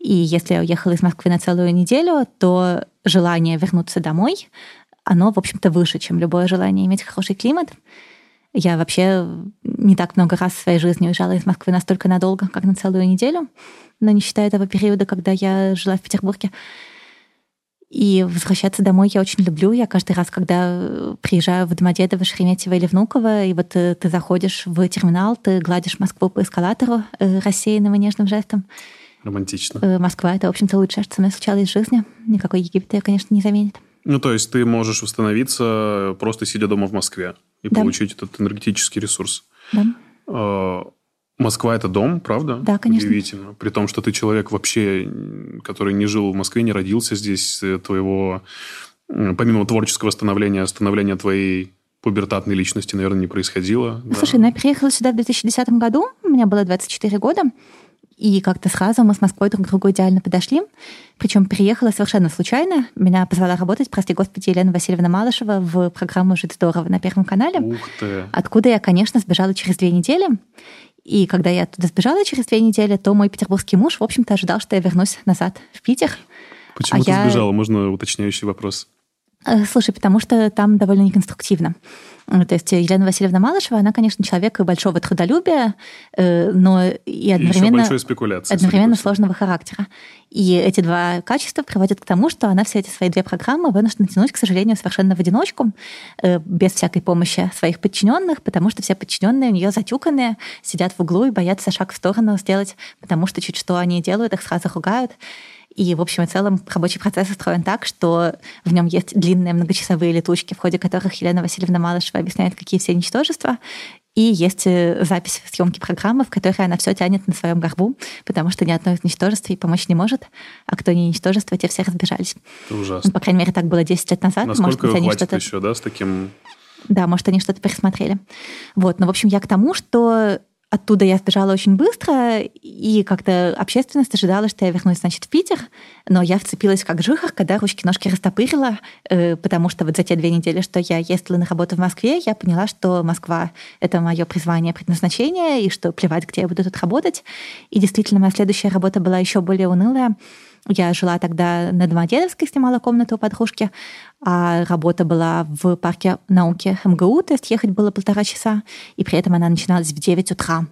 И если я уехала из Москвы на целую неделю, то желание вернуться домой, оно, в общем-то, выше, чем любое желание иметь хороший климат. Я вообще не так много раз в своей жизни уезжала из Москвы настолько надолго, как на целую неделю, но не считая того периода, когда я жила в Петербурге. И возвращаться домой я очень люблю. Я каждый раз, когда приезжаю в Домодедово, Шереметьево или Внуково, и вот ты, ты заходишь в терминал, ты гладишь Москву по эскалатору э, рассеянным и нежным жестом. Романтично. Э, Москва — это, в общем-то, лучшее, что мной случалось в жизни. Никакой Египет я, конечно, не заменит. Ну, то есть ты можешь восстановиться, просто сидя дома в Москве и да. получить этот энергетический ресурс. Да. А, Москва это дом, правда? Да, конечно. Удивительно. При том, что ты человек вообще, который не жил в Москве, не родился здесь, э, твоего, помимо творческого становления, становления твоей пубертатной личности, наверное, не происходило. Слушай, да? ну я переехала сюда в 2010 году, у меня было 24 года. И как-то сразу мы с Москвой друг к другу идеально подошли. Причем приехала совершенно случайно. Меня позвала работать, прости господи, Елена Васильевна Малышева в программу «Жить здорово» на Первом канале. Ух ты. Откуда я, конечно, сбежала через две недели. И когда я оттуда сбежала через две недели, то мой петербургский муж, в общем-то, ожидал, что я вернусь назад в Питер. Почему а ты я... сбежала? Можно уточняющий вопрос? Э, слушай, потому что там довольно неконструктивно. Ну, то есть Елена Васильевна Малышева, она, конечно, человек большого трудолюбия, э, но и одновременно, и одновременно сложного характера. И эти два качества приводят к тому, что она все эти свои две программы вынуждена тянуть, к сожалению, совершенно в одиночку, э, без всякой помощи своих подчиненных, потому что все подчиненные у нее затюканные, сидят в углу и боятся шаг в сторону сделать, потому что чуть что они делают, их сразу ругают. И, в общем и целом, рабочий процесс устроен так, что в нем есть длинные многочасовые летучки, в ходе которых Елена Васильевна Малышева объясняет, какие все ничтожества, и есть э, запись съемки программы, в которой она все тянет на своем горбу, потому что ни одно из ничтожеств ей помочь не может, а кто не ничтожество, те все разбежались. Это ужасно. Ну, по крайней мере, так было 10 лет назад. Насколько может быть, они что-то... еще, да, с таким... Да, может, они что-то пересмотрели. Вот, но, в общем, я к тому, что Оттуда я сбежала очень быстро, и как-то общественность ожидала, что я вернусь, значит, в Питер, но я вцепилась как жихар, когда ручки-ножки растопырила, э, потому что вот за те две недели, что я ездила на работу в Москве, я поняла, что Москва — это мое призвание, предназначение, и что плевать, где я буду тут работать. И действительно, моя следующая работа была еще более унылая. Я жила тогда на Домодедовской, снимала комнату у подружки, а работа была в парке науки МГУ, то есть ехать было полтора часа, и при этом она начиналась в 9 утра.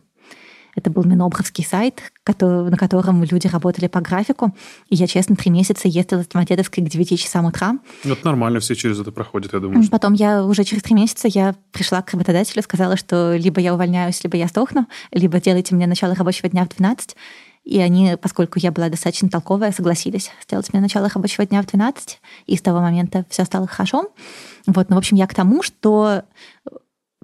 Это был Минобровский сайт, который, на котором люди работали по графику. И я, честно, три месяца ездила с Домодедовской к 9 часам утра. Ну, это нормально, все через это проходят, я думаю. Потом я уже через три месяца я пришла к работодателю, сказала, что либо я увольняюсь, либо я сдохну, либо делайте мне начало рабочего дня в 12. И они, поскольку я была достаточно толковая, согласились сделать мне начало рабочего дня в 12, и с того момента все стало хорошо. Вот, ну, в общем, я к тому, что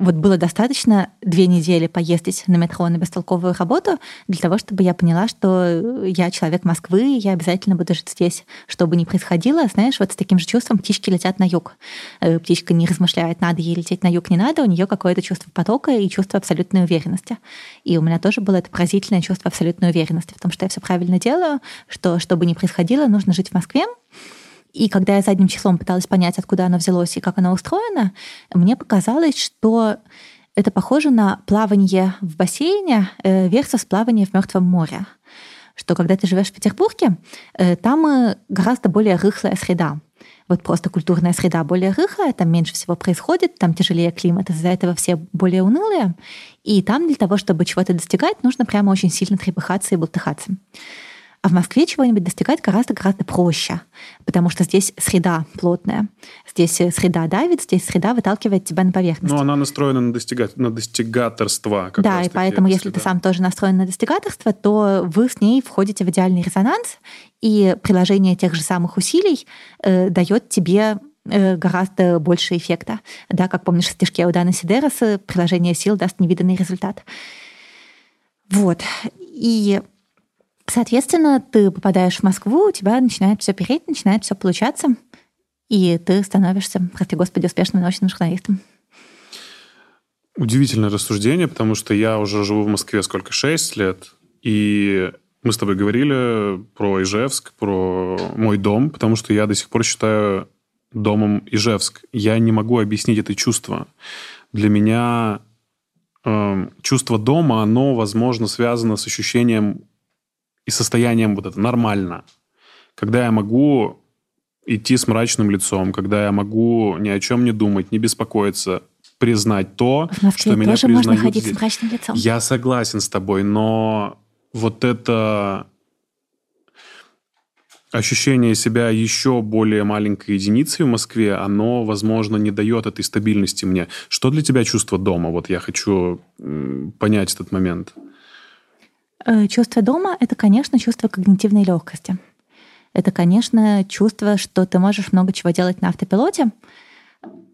вот было достаточно две недели поездить на метро на бестолковую работу для того, чтобы я поняла, что я человек Москвы, я обязательно буду жить здесь. Что бы ни происходило, знаешь, вот с таким же чувством птички летят на юг. Э, птичка не размышляет, надо ей лететь на юг, не надо, у нее какое-то чувство потока и чувство абсолютной уверенности. И у меня тоже было это поразительное чувство абсолютной уверенности в том, что я все правильно делаю, что что бы ни происходило, нужно жить в Москве, и когда я задним числом пыталась понять, откуда оно взялось и как оно устроено, мне показалось, что это похоже на плавание в бассейне э, versus плавание в Мертвом море. Что когда ты живешь в Петербурге, э, там э, гораздо более рыхлая среда. Вот просто культурная среда более рыхлая, там меньше всего происходит, там тяжелее климат, из-за этого все более унылые. И там для того, чтобы чего-то достигать, нужно прямо очень сильно трепыхаться и бултыхаться. А в Москве чего-нибудь достигать гораздо-гораздо проще, потому что здесь среда плотная. Здесь э, среда давит, здесь среда выталкивает тебя на поверхность. Ну, она настроена на, достига... на достигаторство. Как да, и поэтому, если среда. ты сам тоже настроен на достигаторство, то вы с ней входите в идеальный резонанс, и приложение тех же самых усилий э, дает тебе э, гораздо больше эффекта. Да, как помнишь в стишке Удана Сидероса, приложение сил даст невиданный результат. Вот. И Соответственно, ты попадаешь в Москву, у тебя начинает все переть, начинает все получаться, и ты становишься, прости господи, успешным научным журналистом. Удивительное рассуждение, потому что я уже живу в Москве сколько? Шесть лет. И мы с тобой говорили про Ижевск, про мой дом, потому что я до сих пор считаю домом Ижевск. Я не могу объяснить это чувство. Для меня э, чувство дома, оно, возможно, связано с ощущением и состоянием вот это нормально. Когда я могу идти с мрачным лицом, когда я могу ни о чем не думать, не беспокоиться, признать то, В Москве что меня тоже признают можно ходить с мрачным лицом. Я согласен с тобой, но вот это ощущение себя еще более маленькой единицей в Москве, оно, возможно, не дает этой стабильности мне. Что для тебя чувство дома? Вот я хочу понять этот момент. Э, Чувство дома — это, конечно, чувство когнитивной легкости. Это, конечно, чувство, что ты можешь много чего делать на автопилоте,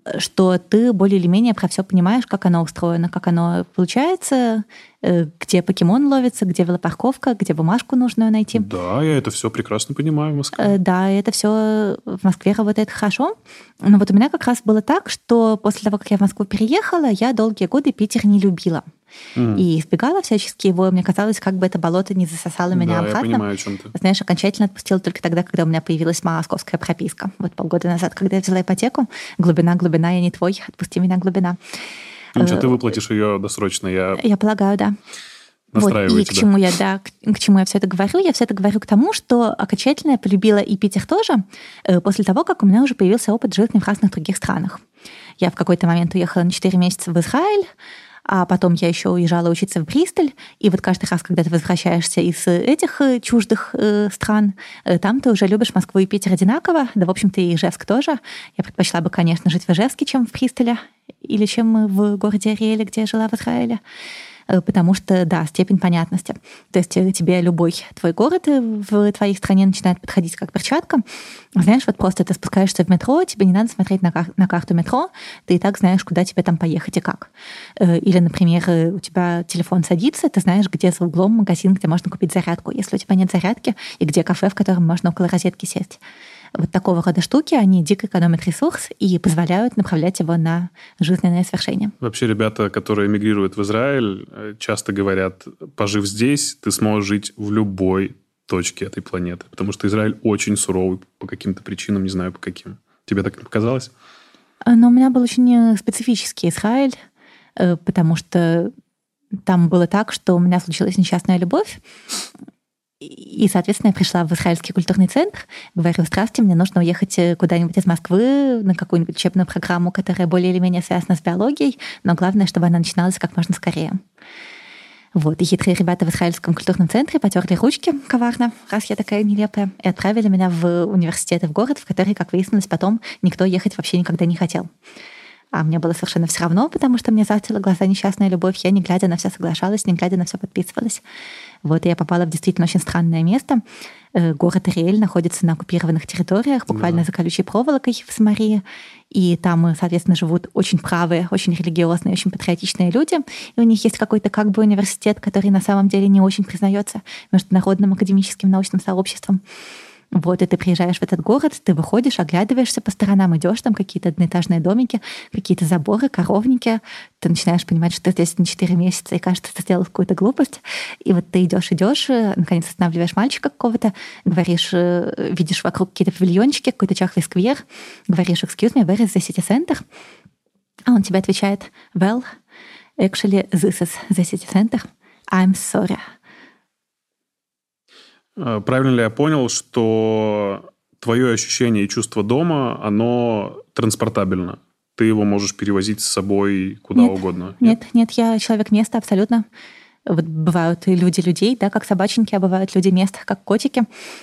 э, что ты более или менее про все понимаешь, как оно устроено, как оно получается, где покемон ловится, где велопарковка, где бумажку нужную найти. Да, я это все прекрасно понимаю в Москве. Э, Да, это все в Москве работает хорошо. Но вот у меня как раз было так, что после того, как я в Москву переехала, я долгие годы Питер не любила. М. И избегала всячески его. Мне казалось, как бы это болото не засосало меня да, я обратно. понимаю, о чем ты. Знаешь, окончательно отпустила только тогда, когда у меня появилась московская прописка. Вот полгода назад, когда я взяла ипотеку. Глубина, глубина, я не твой, отпусти меня, глубина. Ну, ничего, Э, ты выплатишь ее досрочно, я Я полагаю, да. вот, и к чему я, да, к, к чему я все это говорю? Я все это говорю к тому, что окончательно я полюбила и Питер тоже э, после того, как у меня уже появился опыт жизни в разных других странах. Я в какой-то момент уехала на 4 месяца в Израиль, а потом я еще уезжала учиться в Бристоль, и вот каждый раз, когда ты возвращаешься из этих э, чуждых э, стран, э, там ты уже любишь Москву и Питер одинаково, да, в общем-то, и Ижевск тоже. Я предпочла бы, конечно, жить в Ижевске, чем в Бристоле, или чем в городе Ариэле, где я жила в Израиле э, потому что, да, степень понятности. То есть э, тебе любой твой город э, в твоей стране начинает подходить как перчатка. Знаешь, вот просто ты спускаешься в метро, тебе не надо смотреть на, кар- на карту метро, ты и так знаешь, куда тебе там поехать и как. Э, Или, например, э, у тебя телефон садится, ты знаешь, где за углом магазин, где можно купить зарядку, если у тебя нет зарядки, и где кафе, в котором можно около розетки сесть. Вот такого рода штуки, они дико экономят ресурс и позволяют направлять его на жизненное свершение. Вообще, ребята, которые эмигрируют в Израиль, э, часто говорят, пожив здесь, ты сможешь жить в любой точке этой планеты. Потому что Израиль очень суровый по каким-то причинам, не знаю по каким. Тебе так не показалось? А, Но у меня был очень э, специфический Израиль, э, потому что там было так, что у меня случилась несчастная любовь, и, соответственно, я пришла в Израильский культурный центр, говорю, здравствуйте, мне нужно уехать э, куда-нибудь из Москвы на какую-нибудь учебную программу, которая более или менее связана с биологией, но главное, чтобы она начиналась как можно скорее. Вот, и хитрые ребята в Израильском культурном центре потерли ручки коварно, раз я такая нелепая, и отправили меня в университет и в город, в который, как выяснилось потом, никто ехать вообще никогда не хотел. А мне было совершенно все равно, потому что мне застила глаза несчастная любовь. Я, не глядя на все, соглашалась, не глядя на все, подписывалась. Вот, и я попала в действительно очень странное место. Э, Город Ириэль находится на оккупированных территориях, буквально Да. за колючей проволокой в Самарии. И там, э, соответственно, живут очень правые, очень религиозные, очень патриотичные люди. И у них есть какой-то как бы университет, который на самом деле не очень признается международным академическим научным сообществом. Вот, и ты приезжаешь в этот город, ты выходишь, оглядываешься по сторонам, идешь, там какие-то одноэтажные домики, какие-то заборы, коровники. Ты начинаешь понимать, что ты здесь на 4 месяца, и кажется, ты сделал какую-то глупость. И вот ты идешь, идешь, э, наконец останавливаешь мальчика какого-то, говоришь, э, видишь вокруг какие-то павильончики, какой-то чахлый сквер, говоришь, excuse me, where is the city center? А он тебе отвечает, well, actually, this is the city center. I'm sorry. Э, Правильно ли я понял, что твое ощущение и чувство дома, оно транспортабельно? Ты его можешь перевозить с собой куда Нет, угодно? Нет, нет, я человек места абсолютно. Вот бывают и люди людей, да, как собаченьки, а бывают люди мест, как котики.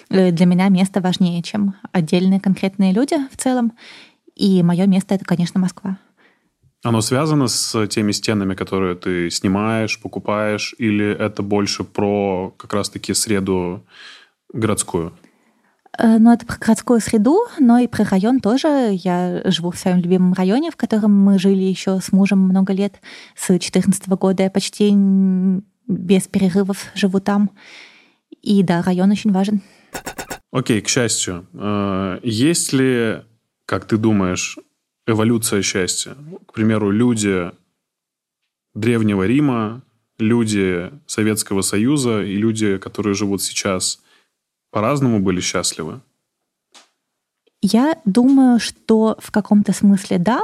Э, Для меня место важнее, чем отдельные конкретные люди в целом. И мое место это, конечно, Москва. Оно связано с теми стенами, которые ты снимаешь, покупаешь, или это больше про как раз-таки среду городскую? Э, Ну, это про городскую среду, но и про район тоже. Я живу в своем любимом районе, в котором мы жили еще с мужем много лет. С 2014 года я почти без перерывов живу там. И да, район очень важен. Окей, к счастью. Э, Есть ли, как ты думаешь, эволюция счастья? К примеру, люди Древнего Рима, люди Советского Союза и люди, которые живут сейчас, по-разному были счастливы? Я думаю, что в каком-то смысле да,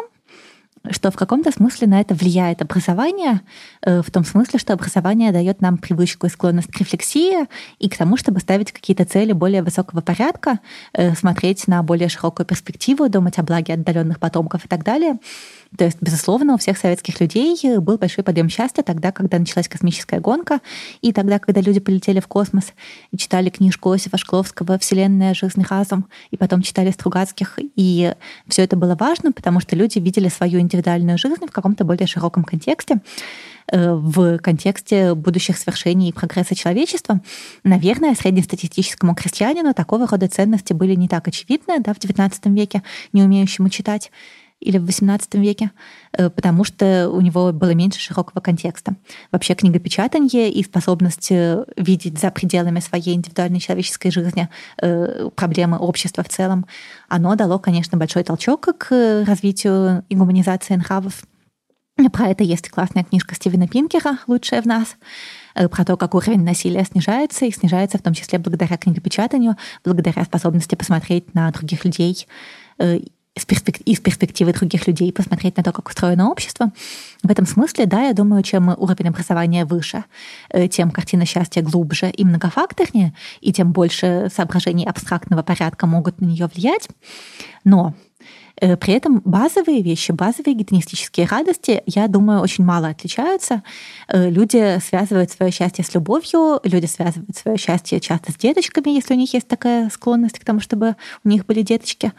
что в каком-то смысле на это влияет образование, э, в том смысле, что образование дает нам привычку и склонность к рефлексии и к тому, чтобы ставить какие-то цели более высокого порядка, э, смотреть на более широкую перспективу, думать о благе отдаленных потомков и так далее. То есть, безусловно, у всех советских людей был большой подъем счастья тогда, когда началась космическая гонка, и тогда, когда люди полетели в космос и читали книжку Осифа Шкловского «Вселенная. Жизнь разум», и потом читали Стругацких. И все это было важно, потому что люди видели свою индивидуальную жизнь в каком-то более широком контексте э, в контексте будущих свершений и прогресса человечества. Наверное, среднестатистическому крестьянину такого рода ценности были не так очевидны да, в XIX веке, не умеющему читать или в XVIII веке, э, потому что у него было меньше широкого контекста. Вообще книгопечатание и способность э, видеть за пределами своей индивидуальной человеческой жизни э, проблемы общества в целом, оно дало, конечно, большой толчок к развитию и гуманизации нравов. Про это есть классная книжка Стивена Пинкера «Лучшее в нас», про то, как уровень насилия снижается, и снижается в том числе благодаря книгопечатанию, благодаря способности посмотреть на других людей из, перспектив, из перспективы других людей посмотреть на то, как устроено общество. В этом смысле, да, я думаю, чем уровень образования выше, э, тем картина счастья глубже и многофакторнее, и тем больше соображений абстрактного порядка могут на нее влиять. Но при этом базовые вещи, базовые гедонистические радости, я думаю, очень мало отличаются. Э, люди связывают свое счастье с любовью, люди связывают свое счастье часто с деточками, если у них есть такая склонность к тому, чтобы у них были деточки.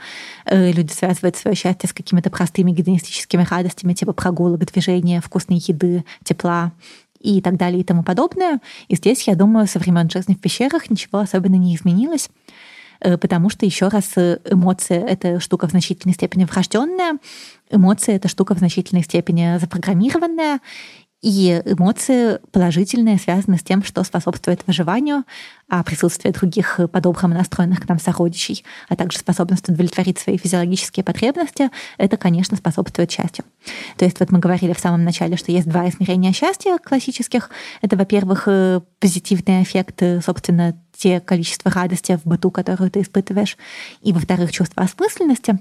Э, люди связывают свое счастье с какими-то простыми гедонистическими радостями, типа прогулок, движения, вкусной еды, тепла и так далее и тому подобное. И здесь, я думаю, со времен жизни в пещерах ничего особенно не изменилось. Э, потому что, еще раз, э, эмоция — это штука в значительной степени врожденная, эмоция — это штука в значительной степени запрограммированная, и эмоции положительные связаны с тем, что способствует выживанию, а присутствие других по-доброму настроенных к нам сородичей, а также способность удовлетворить свои физиологические потребности, это, конечно, способствует счастью. То есть вот мы говорили в самом начале, что есть два измерения счастья классических. Это, во-первых, э, позитивный эффект, собственно, те количество радости в быту, которую ты испытываешь, и, во-вторых, чувство осмысленности.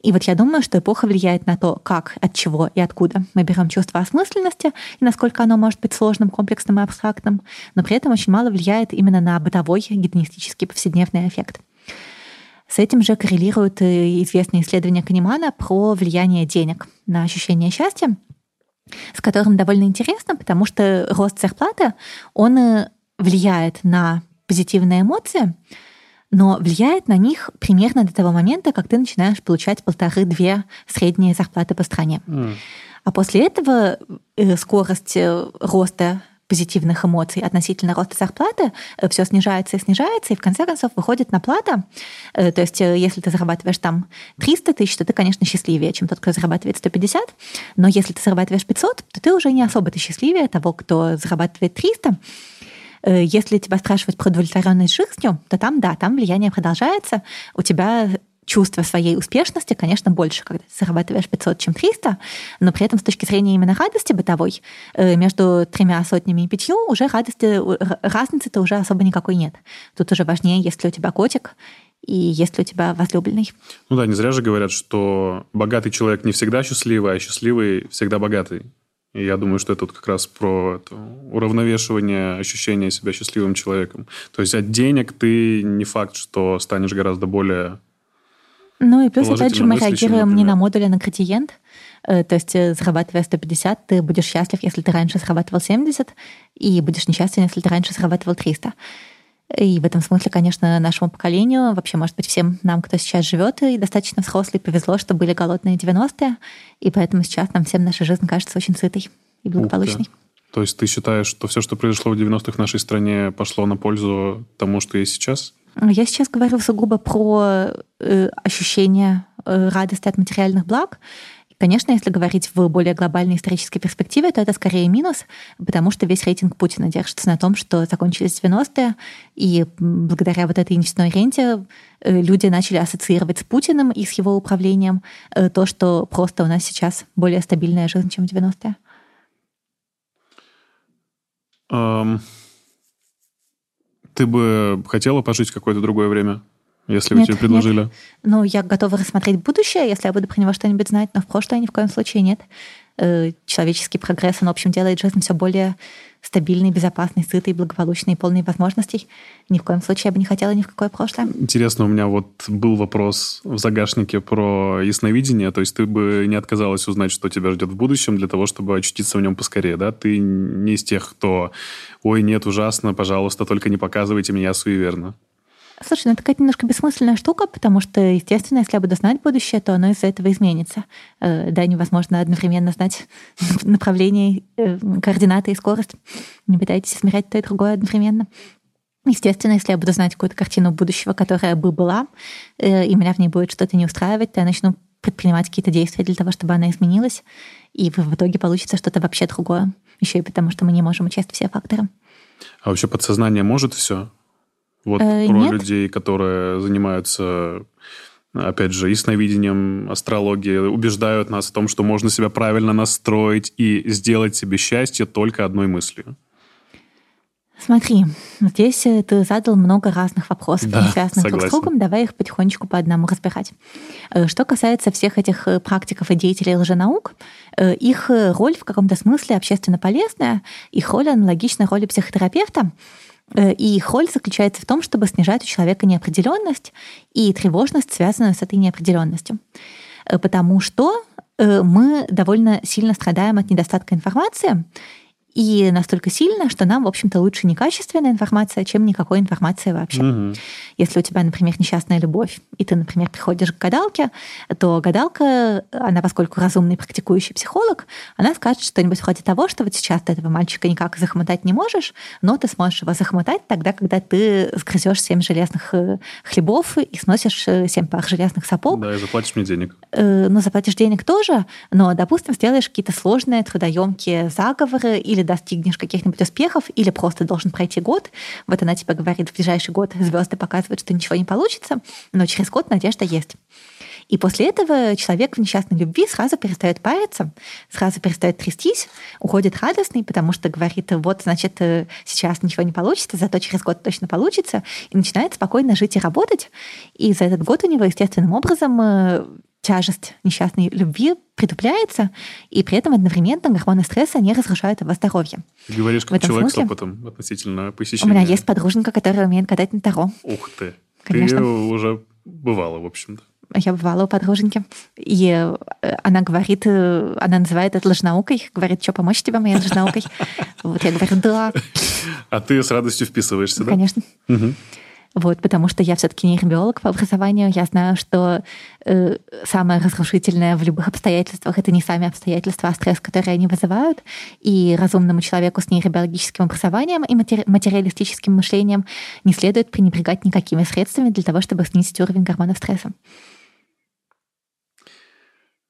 И вот я думаю, что эпоха влияет на то, как, от чего и откуда мы берем чувство осмысленности, и насколько оно может быть сложным, комплексным и абстрактным, но при этом очень мало влияет именно на бытовой гедонистический повседневный эффект. С этим же коррелируют известные исследования Канемана про влияние денег на ощущение счастья, с которым довольно интересно, потому что рост зарплаты, он э, влияет на позитивные эмоции, но влияет на них примерно до того момента, как ты начинаешь получать полторы-две средние зарплаты по стране. Mm. А после этого э, скорость э, роста позитивных эмоций относительно роста зарплаты, э, все снижается и снижается, и в конце концов выходит на плата. То есть если ты зарабатываешь там 300 тысяч, то ты, конечно, счастливее, чем тот, кто зарабатывает 150, но если ты зарабатываешь 500, то ты уже не особо ты счастливее того, кто зарабатывает 300, Э, если тебя спрашивать про удовлетворенность жизнью, то там, да, там влияние продолжается. У тебя чувство своей успешности, конечно, больше, когда ты зарабатываешь 500, чем 300, но при этом с точки зрения именно радости бытовой э, между тремя сотнями и пятью уже радости, разницы-то уже особо никакой нет. Тут уже важнее, есть ли у тебя котик и есть ли у тебя возлюбленный. Ну да, не зря же говорят, что богатый человек не всегда счастливый, а счастливый всегда богатый. И я думаю, что это вот как раз про это, уравновешивание ощущения себя счастливым человеком. То есть от денег ты не факт, что станешь гораздо более ну и плюс, опять же, мы реагируем не на модуль, а на градиент. Э, то есть, э, зарабатывая 150, ты будешь счастлив, если ты раньше зарабатывал 70, и будешь несчастен, если ты раньше зарабатывал 300. И в этом смысле, конечно, нашему поколению, вообще, может быть, всем нам, кто сейчас живет и достаточно взрослый, повезло, что были голодные 90-е, и поэтому сейчас нам всем наша жизнь кажется очень сытой и благополучной. То есть ты считаешь, что все, что произошло в 90-х в нашей стране, пошло на пользу тому, что есть сейчас? Я сейчас говорю сугубо про э, ощущение э, радости от материальных благ. Конечно, если говорить в более глобальной исторической перспективе, то это скорее минус, потому что весь рейтинг Путина держится на том, что закончились 90-е, и благодаря вот этой нефтяной ренте э, люди начали ассоциировать с Путиным и с его управлением э, то, что просто у нас сейчас более стабильная жизнь, чем в 90-е. Эм, ты бы хотела пожить какое-то другое время? Если Нет, тебе предложили. нет. Ну, я готова рассмотреть будущее, если я буду про него что-нибудь знать, но в прошлое ни в коем случае нет. Э, Человеческий прогресс, он, в общем, делает жизнь все более стабильной, безопасной, сытой, благополучной и полной возможностей. Ни в коем случае я бы не хотела ни в какое прошлое. Интересно, у меня вот был вопрос в загашнике про ясновидение. То есть ты бы не отказалась узнать, что тебя ждет в будущем, для того, чтобы очутиться в нем поскорее, да? Ты не из тех, кто «Ой, нет, ужасно, пожалуйста, только не показывайте меня суеверно». Слушай, ну это какая-то немножко бессмысленная штука, потому что, естественно, если я буду знать будущее, то оно из-за этого изменится. Э, Да, невозможно одновременно знать направление, э, координаты и скорость. Не пытайтесь измерять то и другое одновременно. Естественно, если я буду знать какую-то картину будущего, которая бы была, э, и меня в ней будет что-то не устраивать, то я начну предпринимать какие-то действия для того, чтобы она изменилась, и в в итоге получится что-то вообще другое. Еще и потому, что мы не можем учесть все факторы. А вообще подсознание может все? Вот Э, про нет. людей, которые занимаются, опять же, ясновидением, астрологией, убеждают нас в том, что можно себя правильно настроить и сделать себе счастье только одной мыслью. Смотри, здесь э, ты задал много разных вопросов, Да, связанных друг с согласен. другом. Давай их потихонечку по одному разбирать. Э, Что касается всех этих э, практиков и деятелей лженаук, их роль в каком-то смысле общественно полезная, их роль аналогична роли психотерапевта, и их роль заключается в том, чтобы снижать у человека неопределенность и тревожность, связанную с этой неопределенностью. Э, Потому что э, мы довольно сильно страдаем от недостатка информации, и настолько сильно, что нам, в общем-то, лучше некачественная информация, чем никакой информации вообще. Мгм. Если у тебя, например, несчастная любовь, и ты, например, приходишь к гадалке, то гадалка, она, поскольку разумный практикующий психолог, она скажет что-нибудь вроде того, что вот сейчас ты этого мальчика никак захомутать не можешь, но ты сможешь его захомутать тогда, когда ты сгрызешь семь железных э, хлебов и сносишь э, семь пар железных сапог, Да, и заплатишь мне денег. э, ну, заплатишь денег тоже, но, допустим, сделаешь какие-то сложные, трудоемкие заговоры или достигнешь каких-нибудь успехов, или просто должен пройти год. Вот она тебе говорит, в ближайший год звезды показывают, что ничего не получится, но через год надежда есть. И после этого человек в несчастной любви сразу перестает париться, сразу перестает трястись, уходит радостный, потому что говорит, вот, значит, э, сейчас ничего не получится, зато через год точно получится, и начинает спокойно жить и работать. И за этот год у него естественным образом э, тяжесть несчастной любви притупляется, и при этом одновременно гормоны стресса не разрушают его здоровье. Ты говоришь, как человек смысле? с опытом относительно У посещения. меня есть подруженька, которая умеет гадать на Таро. Ух ты. Конечно. Ты уже бывала, в общем-то. Я бывала у подруженьки, и э, она говорит, э, она называет это лженаукой, говорит, что помочь тебе моей лженаукой? Вот я говорю, да, А ты с радостью вписываешься, да? конечно. Мгм. Вот, потому что я все-таки нейробиолог по образованию, я знаю, что э, самое разрушительное в любых обстоятельствах это не сами обстоятельства, а стресс, который они вызывают. И разумному человеку с нейробиологическим образованием и матери- материалистическим мышлением не следует пренебрегать никакими средствами для того, чтобы снизить уровень гормонов стресса.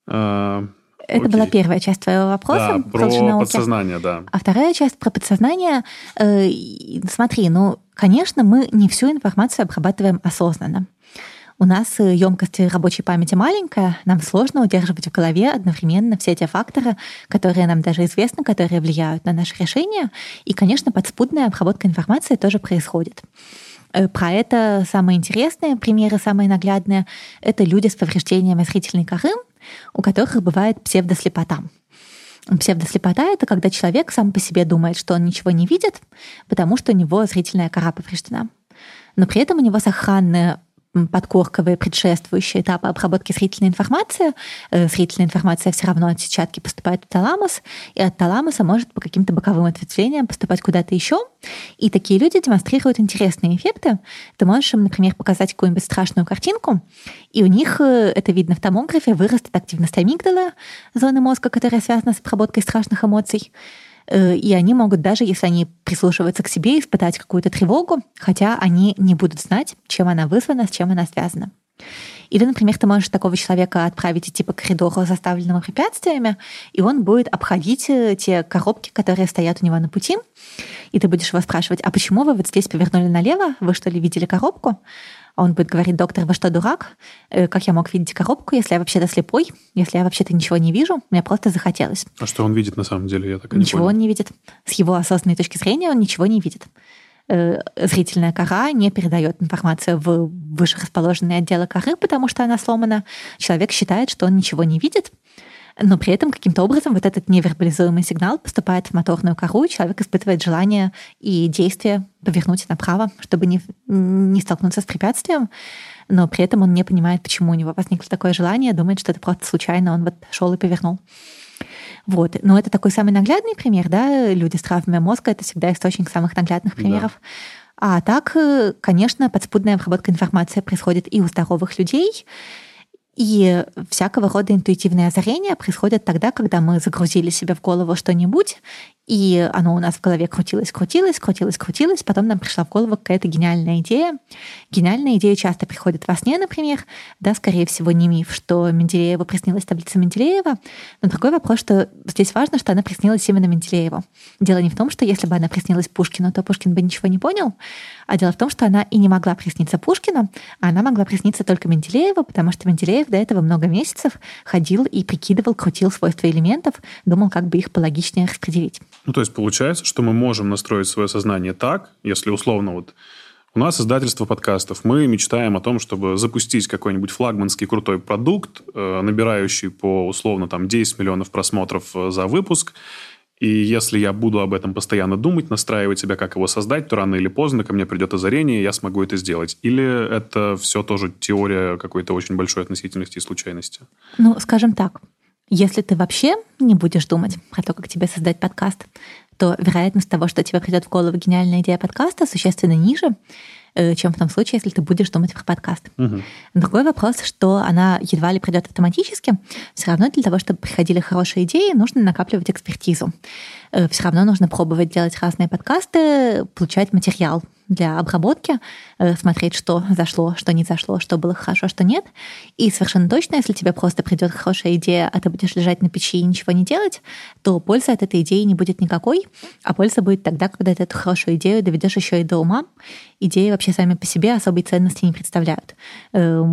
А, Это окей. была первая часть твоего вопроса. Да, про подсознание, да. А вторая часть про подсознание. э, смотри, ну, конечно, мы не всю информацию обрабатываем осознанно. У нас э, емкость рабочей памяти маленькая, нам сложно удерживать в голове одновременно все те факторы, которые нам даже известны, которые влияют на наши решения. И, конечно, подспудная обработка информации тоже происходит. Э, Про это самые интересные примеры, самые наглядные, это люди с повреждениями зрительной коры, у которых бывает псевдослепота. Псевдослепота — это когда человек сам по себе думает, что он ничего не видит, потому что у него зрительная кора повреждена. Но при этом у него сохранны подкорковые предшествующие этапы обработки зрительной информации. Э, Зрительная информация все равно от сетчатки поступает в таламус, и от таламуса может по каким-то боковым ответвлениям поступать куда-то еще. И такие люди демонстрируют интересные эффекты. Ты можешь им, например, показать какую-нибудь страшную картинку, и у них, э, это видно в томографе, вырастет активность амигдала, зоны мозга, которая связана с обработкой страшных эмоций. Э, И они могут даже, если они прислушиваются к себе, испытать какую-то тревогу, хотя они не будут знать, чем она вызвана, с чем она связана. Или, например, ты можешь такого человека отправить идти по коридору, заставленному препятствиями, и он будет обходить э, те коробки, которые стоят у него на пути, и ты будешь его спрашивать, а почему вы вот здесь повернули налево? Вы что ли видели коробку? А он будет говорить, доктор, вы что, дурак? Э, как я мог видеть коробку, если я вообще-то слепой, если я вообще-то ничего не вижу? Мне просто захотелось. А что он видит на самом деле? Я так и ничего не он не видит. С его осознанной точки зрения он ничего не видит. Э, зрительная кора не передает информацию в выше расположенные отделы коры, потому что она сломана. Человек считает, что он ничего не видит, но при этом каким-то образом вот этот невербализуемый сигнал поступает в моторную кору, и человек испытывает желание и действие повернуть направо, чтобы не, не столкнуться с препятствием, но при этом он не понимает, почему у него возникло такое желание, думает, что это просто случайно, он вот шел и повернул. Вот. Но это такой самый наглядный пример, да, люди с травмами мозга, это всегда источник самых наглядных примеров. Да. А так, э, конечно, подспудная обработка информации происходит и у здоровых людей, и всякого рода интуитивные озарения происходят тогда, когда мы загрузили себе в голову что-нибудь, и оно у нас в голове крутилось, крутилось, крутилось, крутилось, потом нам пришла в голову какая-то гениальная идея. Гениальная идея часто приходит во сне, например, да, скорее всего, не миф, что Менделееву приснилась таблица Менделеева, но другой вопрос, что здесь важно, что она приснилась именно Менделееву. Дело не в том, что если бы она приснилась Пушкину, то Пушкин бы ничего не понял, а дело в том, что она и не могла присниться Пушкину, а она могла присниться только Менделееву, потому что Менделеев до этого много месяцев ходил и прикидывал, крутил свойства элементов, думал, как бы их пологичнее распределить. Ну, то есть получается, что мы можем настроить свое сознание так, если условно вот у нас издательство подкастов. Мы мечтаем о том, чтобы запустить какой-нибудь флагманский крутой продукт, э, набирающий по условно там 10 миллионов просмотров э, за выпуск. И если я буду об этом постоянно думать, настраивать себя, как его создать, то рано или поздно ко мне придет озарение, и я смогу это сделать. Или это все тоже теория какой-то очень большой относительности и случайности? Ну, скажем так, если ты вообще не будешь думать про то, как тебе создать подкаст, то вероятность того, что тебе придет в голову гениальная идея подкаста, существенно ниже, чем в том случае, если ты будешь думать про подкаст. Угу. Другой вопрос, что она едва ли придет автоматически. Все равно для того, чтобы приходили хорошие идеи, нужно накапливать экспертизу. Э, Все равно нужно пробовать делать разные подкасты, получать материал, для обработки, э, смотреть, что зашло, что не зашло, что было хорошо, что нет. И совершенно точно, если тебе просто придет хорошая идея, а ты будешь лежать на печи и ничего не делать, то пользы от этой идеи не будет никакой, а польза будет тогда, когда ты эту хорошую идею доведешь еще и до ума. Идеи вообще сами по себе особой ценности не представляют. Э, у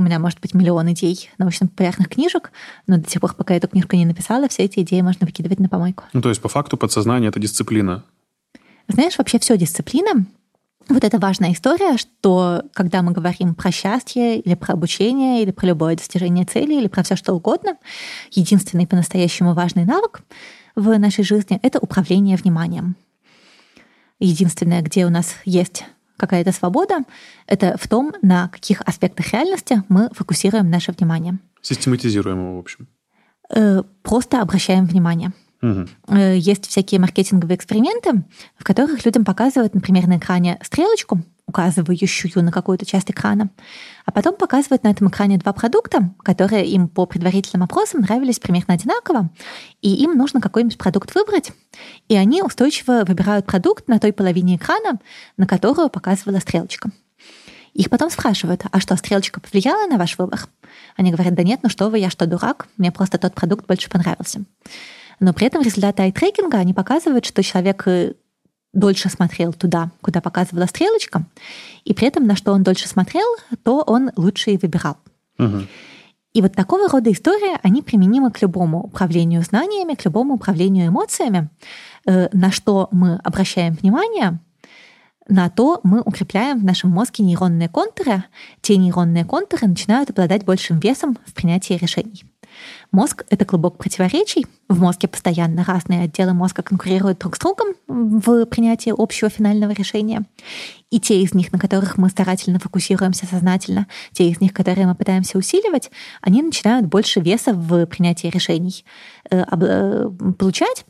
меня может быть миллион идей научно-популярных книжек, но до тех пор, пока я эту книжку не написала, все эти идеи можно выкидывать на помойку. Ну, то есть, по факту, подсознание — это дисциплина. Знаешь, вообще все дисциплина, вот это важная история, что когда мы говорим про счастье или про обучение, или про любое достижение цели, или про все что угодно, единственный по-настоящему важный навык в нашей жизни — это управление вниманием. Единственное, где у нас есть какая-то свобода, это в том, на каких аспектах реальности мы фокусируем наше внимание. Систематизируем его, в общем. Э, просто обращаем внимание. Угу. Есть всякие маркетинговые эксперименты, в которых людям показывают, например, на экране стрелочку, указывающую на какую-то часть экрана, а потом показывают на этом экране два продукта, которые им по предварительным опросам нравились примерно одинаково, и им нужно какой-нибудь продукт выбрать, и они устойчиво выбирают продукт на той половине экрана, на которую показывала стрелочка. Их потом спрашивают, а что, стрелочка повлияла на ваш выбор? Они говорят, да нет, ну что вы, я что, дурак? Мне просто тот продукт больше понравился. Но при этом результаты ай-трекинга, они показывают, что человек э, дольше смотрел туда, куда показывала стрелочка, и при этом на что он дольше смотрел, то он лучше и выбирал. Угу. И вот такого рода истории, они применимы к любому управлению знаниями, к любому управлению эмоциями. Э, на что мы обращаем внимание, на то мы укрепляем в нашем мозге нейронные контуры. Те нейронные контуры начинают обладать большим весом в принятии решений. Мозг — это клубок противоречий. В мозге постоянно разные отделы мозга конкурируют друг с другом в принятии общего финального решения. И те из них, на которых мы старательно фокусируемся сознательно, те из них, которые мы пытаемся усиливать, они начинают больше веса в принятии решений э, э, получать.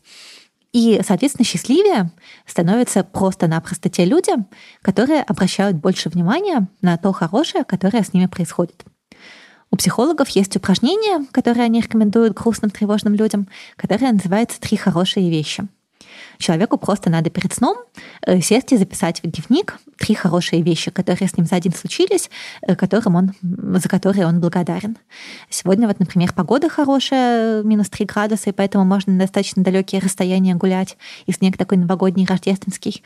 И, соответственно, счастливее становятся просто-напросто те люди, которые обращают больше внимания на то хорошее, которое с ними происходит. У психологов есть упражнение, которое они рекомендуют грустным, тревожным людям, которое называется «Три хорошие вещи». Человеку просто надо перед сном э, сесть и записать в дневник три хорошие вещи, которые с ним за день случились, э, которым он, за которые он благодарен. Сегодня вот, например, погода хорошая, минус 3 градуса, и поэтому можно на достаточно далекие расстояния гулять, и снег такой новогодний, рождественский.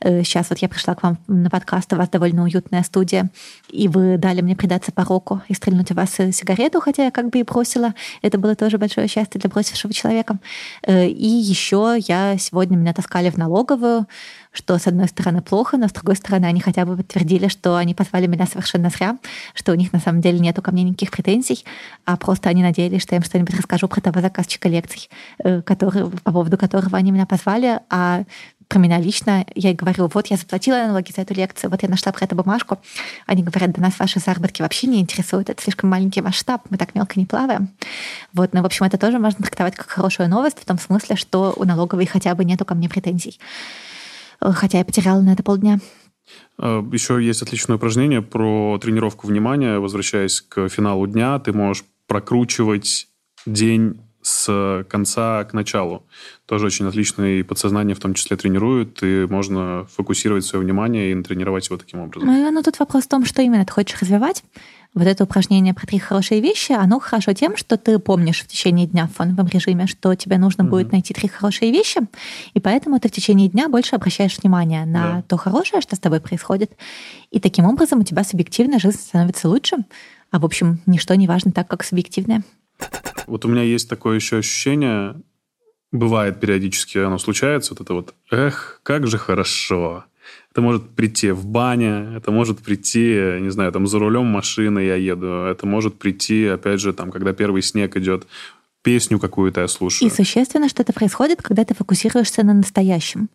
Сейчас э, вот я пришла к вам на подкаст, у вас довольно уютная студия, и вы дали мне предаться пороку и стрельнуть в вас сигарету, хотя я как бы и бросила. Это было тоже большое счастье для бросившего человека. Э, и еще я сегодня меня таскали в налоговую, что с одной стороны плохо, но с другой стороны они хотя бы подтвердили, что они позвали меня совершенно зря, что у них на самом деле нету ко мне никаких претензий, а просто они надеялись, что я им что-нибудь расскажу про того заказчика лекций, э, который, по поводу которого они меня позвали, а про меня лично, я говорю, вот я заплатила налоги за эту лекцию, вот я нашла про это бумажку. Они говорят, да нас ваши заработки вообще не интересуют, это слишком маленький ваш штаб, мы так мелко не плаваем. Вот, ну, в общем, это тоже можно трактовать как хорошую новость, в том смысле, что у налоговой хотя бы нету ко мне претензий. Хотя я потеряла на это полдня. А, Еще есть отличное упражнение про тренировку внимания. Возвращаясь к финалу дня, ты можешь прокручивать день с конца к началу. Тоже очень отлично и подсознание в том числе тренирует, и можно фокусировать свое внимание и натренировать его таким образом. Ну, но тут вопрос в том, что именно ты хочешь развивать. Вот это упражнение про три хорошие вещи, оно хорошо тем, что ты помнишь в течение дня в фоновом режиме, что тебе нужно mm-hmm. будет найти три хорошие вещи, и поэтому ты в течение дня больше обращаешь внимание на да. то хорошее, что с тобой происходит. И таким образом у тебя субъективная жизнь становится лучше. А в общем, ничто не важно так, как субъективное. Вот у меня есть такое еще ощущение, бывает периодически, оно случается, вот это вот, эх, как же хорошо. Это может прийти в бане, это может прийти, не знаю, там за рулем машины я еду, это может прийти, опять же, там, когда первый снег идет, песню какую-то я слушаю. И существенно, что это происходит, когда ты фокусируешься на настоящем.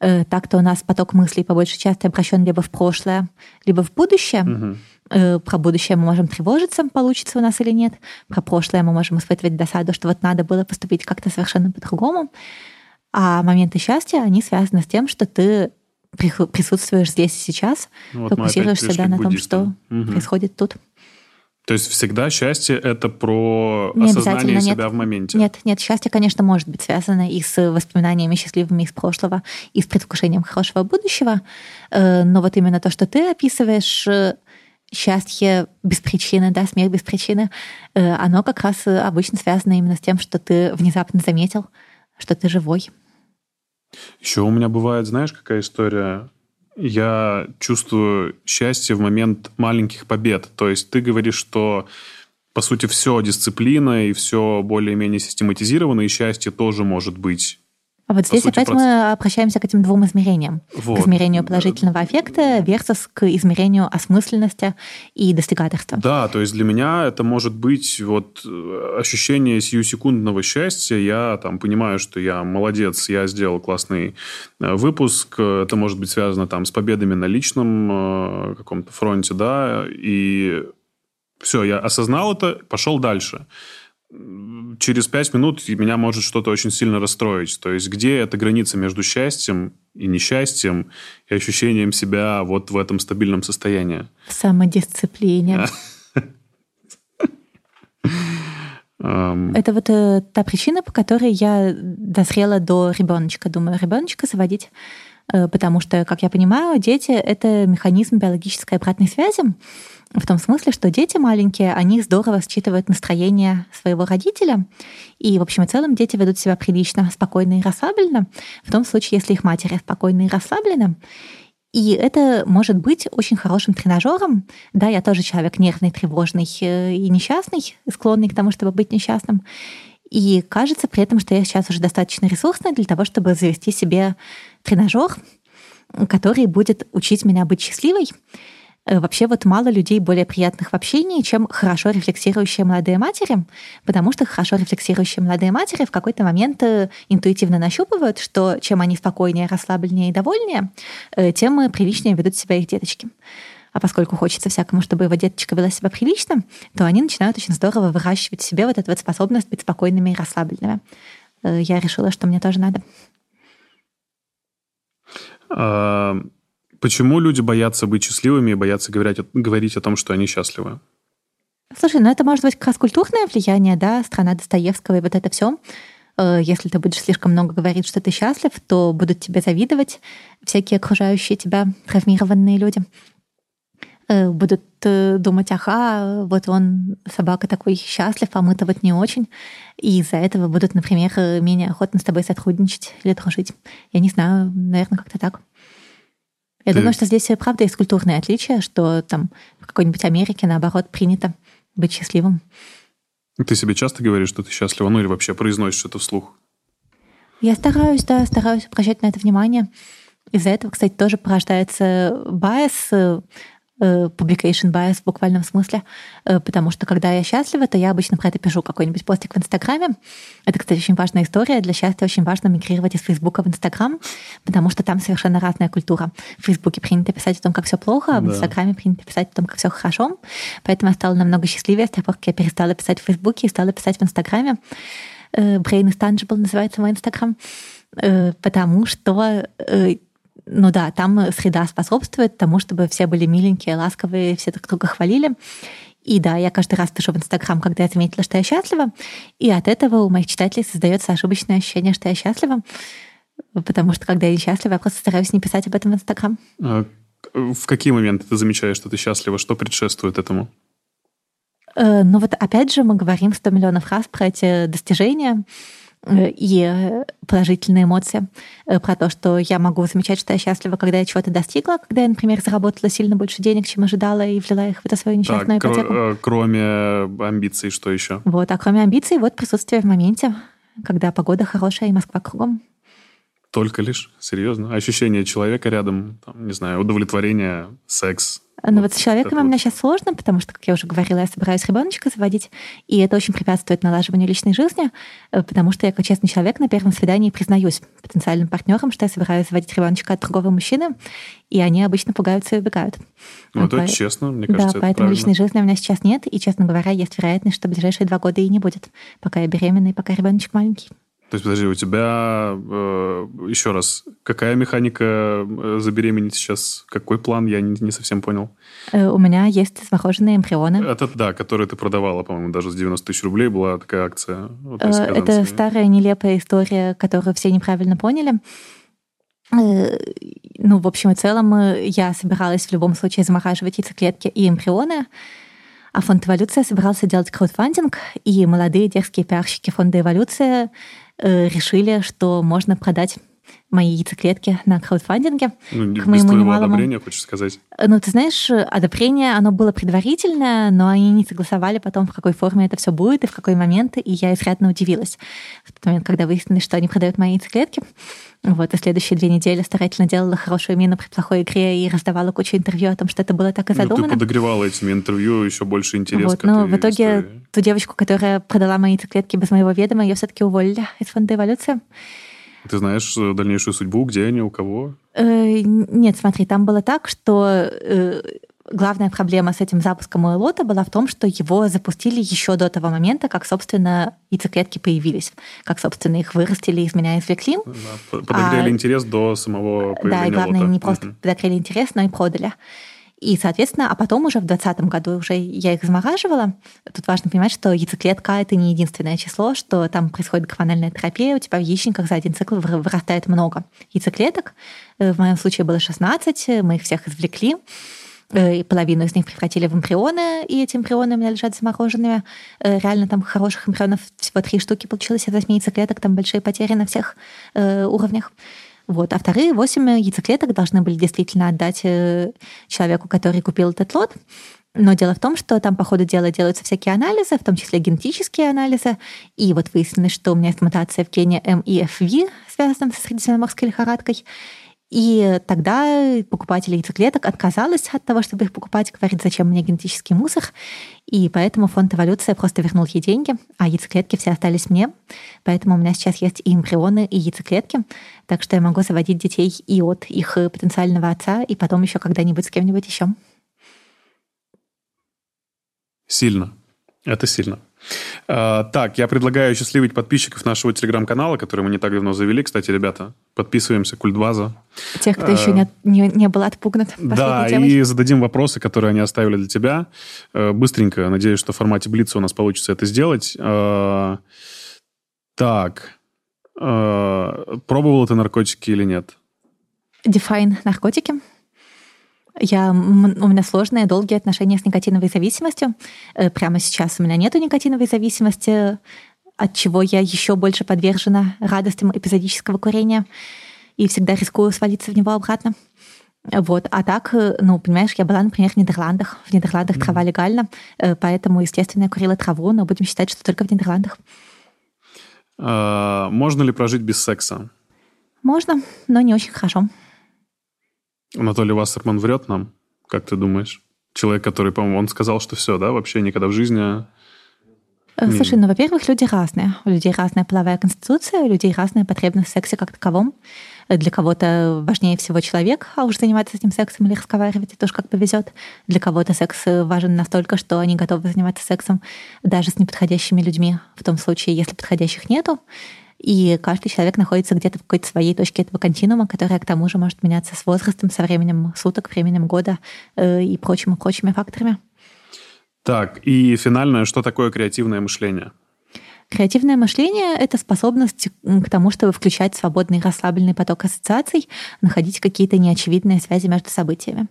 Э, так-то у нас поток мыслей по большей части обращен либо в прошлое, либо в будущее. Угу. Э, про будущее мы можем тревожиться, получится у нас или нет. Про прошлое мы можем испытывать досаду, что вот надо было поступить как-то совершенно по-другому. А моменты счастья, они связаны с тем, что ты присутствуешь здесь и сейчас, ну, вот фокусируешься да, на том, что угу. происходит тут. То есть всегда счастье это про не осознание себя нет. в моменте. Нет, нет, счастье, конечно, может быть связано и с воспоминаниями счастливыми из прошлого, и с предвкушением хорошего будущего. Э, но вот именно то, что ты описываешь, э, счастье без причины, да, смех без причины, э, оно как раз обычно связано именно с тем, что ты внезапно заметил, что ты живой. Еще у меня бывает, знаешь, какая история? Я чувствую счастье в момент маленьких побед. То есть ты говоришь, что по сути все дисциплина и все более-менее систематизировано, и счастье тоже может быть а вот здесь опять процесс. мы обращаемся к этим двум измерениям. Вот. К измерению положительного аффекта versus к измерению осмысленности и достигаторства. Да, то есть для меня это может быть вот э, ощущение сиюсекундного счастья. Я там понимаю, что я молодец, я сделал классный э, выпуск. Это может быть связано там с победами на личном э, каком-то фронте, да, и все, я осознал это, пошел дальше через пять минут меня может что-то очень сильно расстроить. То есть где эта граница между счастьем и несчастьем и ощущением себя вот в этом стабильном состоянии? В самодисциплине. Это вот э, та причина, по которой я дозрела до ребеночка. Думаю, ребеночка заводить э, потому что, как я понимаю, дети — это механизм биологической обратной связи, в том смысле, что дети маленькие, они здорово считывают настроение своего родителя. И, в общем и целом, дети ведут себя прилично, спокойно и расслабленно, в том случае, если их матери спокойны и расслаблены. И это может быть очень хорошим тренажером. Да, я тоже человек нервный, тревожный э, и несчастный, склонный к тому, чтобы быть несчастным. И кажется при этом, что я сейчас уже достаточно ресурсная для того, чтобы завести себе тренажер, который будет учить меня быть счастливой. Э, вообще вот мало людей более приятных в общении, чем хорошо рефлексирующие молодые матери, потому что хорошо рефлексирующие молодые матери в какой-то момент э, интуитивно нащупывают, что чем они спокойнее, расслабленнее и довольнее, э, тем приличнее ведут себя их деточки. А поскольку хочется всякому, чтобы его деточка вела себя прилично, то они начинают очень здорово выращивать в себе вот эту вот способность быть спокойными и расслабленными. Я решила, что мне тоже надо. Почему люди боятся быть счастливыми и боятся говорить, говорить о том, что они счастливы? Слушай, ну это может быть как раз культурное влияние, да, страна Достоевского и вот это все. Э, если ты будешь слишком много говорить, что ты счастлив, то будут тебе завидовать всякие окружающие тебя травмированные люди. Э, будут э, думать, ага, вот он, собака такой счастлив, а мы-то вот не очень. И из-за этого будут, например, менее охотно с тобой сотрудничать или дружить. Я не знаю, наверное, как-то так. Я ты... думаю, что здесь, правда, есть культурное отличие, что там в какой-нибудь Америке, наоборот, принято быть счастливым. Ты себе часто говоришь, что ты счастлива, ну или вообще произносишь это вслух? Я стараюсь, да, стараюсь обращать на это внимание. Из-за этого, кстати, тоже порождается байс, э, publication bias в буквальном смысле, э, потому что когда я счастлива, то я обычно про это пишу какой-нибудь постик в Инстаграме. Это, кстати, очень важная история. Для счастья очень важно мигрировать из Фейсбука в Инстаграм, потому что там совершенно разная культура. В Фейсбуке принято писать о том, как все плохо, а в Инстаграме принято писать о том, как все хорошо. Поэтому я стала намного счастливее с тех пор, как я перестала писать в Фейсбуке и стала писать в Инстаграме. Э, Brain is Tangible называется мой Инстаграм, потому что ну да, там среда способствует тому, чтобы все были миленькие, ласковые, все друг друга хвалили. И да, я каждый раз пишу в Инстаграм, когда я заметила, что я счастлива, и от этого у моих читателей создается ошибочное ощущение, что я счастлива, потому что когда я счастлива, я просто стараюсь не писать об этом в Инстаграм. А в какие моменты ты замечаешь, что ты счастлива? Что предшествует этому? Э, ну вот опять же мы говорим 100 миллионов раз про эти достижения, Э, и положительные эмоции э, про то, что я могу замечать, что я счастлива, когда я чего-то достигла, когда я, например, заработала сильно больше денег, чем ожидала, и влила их в эту свою несчастную так, ипотеку. Э, кроме амбиций, что еще? Вот, а кроме амбиций, вот присутствие в моменте, когда погода хорошая и Москва кругом. Только лишь? Серьезно? Ощущение человека рядом, там, не знаю, удовлетворение, секс, но вот, вот с человеком у меня сейчас сложно, потому что, как я уже говорила, я собираюсь ребеночка заводить, и это очень препятствует налаживанию личной жизни, э, потому что я, как честный человек, на первом свидании признаюсь потенциальным партнерам, что я собираюсь заводить ребеночка от другого мужчины, и они обычно пугаются и убегают. Ну, это По... честно, мне кажется, Да, поэтому правильно. личной жизни у меня сейчас нет, и, честно говоря, есть вероятность, что в ближайшие два года и не будет, пока я беременна и пока ребеночек маленький. То есть, подожди, у тебя, э, еще раз, какая механика э, забеременеть сейчас? Какой план? Я не, не совсем понял. Э, у меня есть замороженные эмбрионы. Это, да, которые ты продавала, по-моему, даже с 90 тысяч рублей была такая акция. Вот, э, это старая нелепая история, которую все неправильно поняли. Э, ну, в общем и целом, э, я собиралась в любом случае замораживать яйцеклетки и эмбрионы, а фонд «Эволюция» собирался делать краудфандинг, и молодые дерзкие пиарщики фонда «Эволюция» решили, что можно продать мои яйцеклетки на краудфандинге. Ну, к моему немалому... одобрения, хочешь сказать? Ну, ты знаешь, одобрение, оно было предварительное, но они не согласовали потом, в какой форме это все будет и в какой момент, и я изрядно удивилась в тот момент, когда выяснилось, что они продают мои яйцеклетки. Вот, и следующие две недели старательно делала хорошую мину при плохой игре и раздавала кучу интервью о том, что это было так и задумано. Ну, ты подогревала этими интервью еще больше интерес вот, Но в итоге истории. ту девочку, которая продала мои яйцеклетки без моего ведома, ее все-таки уволили из фонда эволюции. Ты знаешь э, дальнейшую судьбу, где они, у кого? Э, нет, смотри, там было так, что э, главная проблема с этим запуском лота была в том, что его запустили еще до того момента, как, собственно, яйцеклетки появились, как, собственно, их вырастили, из меня извлекли. Да, подогрели а, интерес до самого появления Да, и главное, лота. не просто угу. подогрели интерес, но и продали. И, соответственно, а потом уже в 2020 году уже я их замораживала. Тут важно понимать, что яйцеклетка — это не единственное число, что там происходит гормональная терапия, у тебя в яичниках за один цикл вырастает много яйцеклеток. Э, в моем случае было 16, мы их всех извлекли э, и половину из них превратили в эмбрионы, и эти эмбрионы у меня лежат замороженными. Э, реально там хороших эмбрионов всего три штуки получилось из восьми яйцеклеток, там большие потери на всех уровнях. Вот. А вторые восемь яйцеклеток должны были действительно отдать э, человеку, который купил этот лот. Но дело в том, что там по ходу дела делаются всякие анализы, в том числе генетические анализы. И вот выяснилось, что у меня есть мутация в гене MIFV, связанном с средиземноморской лихорадкой. И тогда покупатель яйцеклеток отказалась от того, чтобы их покупать, говорит, зачем мне генетический мусор. И поэтому фонд эволюция просто вернул ей деньги, а яйцеклетки все остались мне. Поэтому у меня сейчас есть и эмбрионы, и яйцеклетки. Так что я могу заводить детей и от их потенциального отца, и потом еще когда-нибудь с кем-нибудь еще. Сильно. Это сильно. А, так, я предлагаю счастливить подписчиков нашего телеграм-канала, который мы не так давно завели. Кстати, ребята, подписываемся, Культбаза. Тех, кто еще не, не, не был отпугнут. Да, и зададим вопросы, которые они оставили для тебя. А, быстренько, надеюсь, что в формате Блица у нас получится это сделать. Так, Э, пробовал ты наркотики или нет? Define наркотики. Я, у меня сложные, долгие отношения с никотиновой зависимостью. Э, прямо сейчас у меня нету никотиновой зависимости, от чего я еще больше подвержена радостям эпизодического курения и всегда рискую свалиться в него обратно. Вот. А так, э, ну, понимаешь, я была, например, в Нидерландах. В Нидерландах mm-hmm. трава легальна, э, поэтому, естественно, я курила траву, но будем считать, что только в Нидерландах. А, можно ли прожить без секса? Можно, но не очень хорошо. Анатолий Вассерман врет нам, как ты думаешь? Человек, который, по-моему, он сказал, что все, да, вообще никогда в жизни Э, слушай, ну, во-первых, люди разные. У людей разная половая конституция, у людей разная потребность в сексе как таковом. Э, для кого-то важнее всего человек, а уж заниматься этим сексом или разговаривать, это уж как повезет. Для кого-то секс э, важен настолько, что они готовы заниматься сексом даже с неподходящими людьми, в том случае, если подходящих нету. И каждый человек находится где-то в какой-то своей точке этого континуума, которая к тому же может меняться с возрастом, со временем суток, временем года э, и прочими-прочими факторами. Так, и финальное, что такое креативное мышление? Креативное мышление — это способность к тому, чтобы включать свободный расслабленный поток ассоциаций, находить какие-то неочевидные связи между событиями.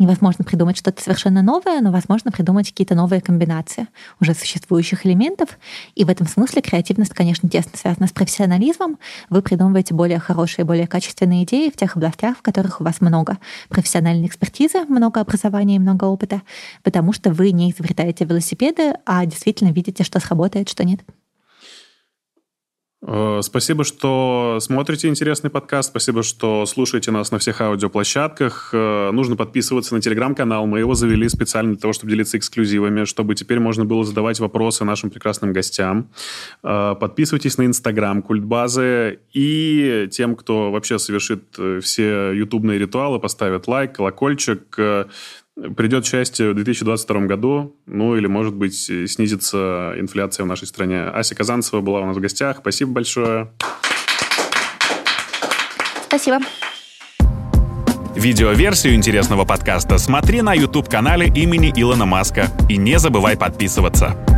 Невозможно придумать что-то совершенно новое, но возможно придумать какие-то новые комбинации уже существующих элементов. И в этом смысле креативность, конечно, тесно связана с профессионализмом. Вы придумываете более хорошие, более качественные идеи в тех областях, в которых у вас много профессиональной экспертизы, много образования и много опыта, потому что вы не изобретаете велосипеды, а действительно видите, что сработает, что нет. Э, спасибо, что смотрите интересный подкаст. Спасибо, что слушаете нас на всех аудиоплощадках. Э, нужно подписываться на телеграм-канал. Мы его завели специально для того, чтобы делиться эксклюзивами, чтобы теперь можно было задавать вопросы нашим прекрасным гостям. Э, подписывайтесь на инстаграм Культбазы. И тем, кто вообще совершит все ютубные ритуалы, поставит лайк, колокольчик, придет счастье в 2022 году, ну или, может быть, снизится инфляция в нашей стране. Ася Казанцева была у нас в гостях. Спасибо большое. Спасибо. Видеоверсию интересного подкаста смотри на YouTube-канале имени Илона Маска. И не забывай подписываться.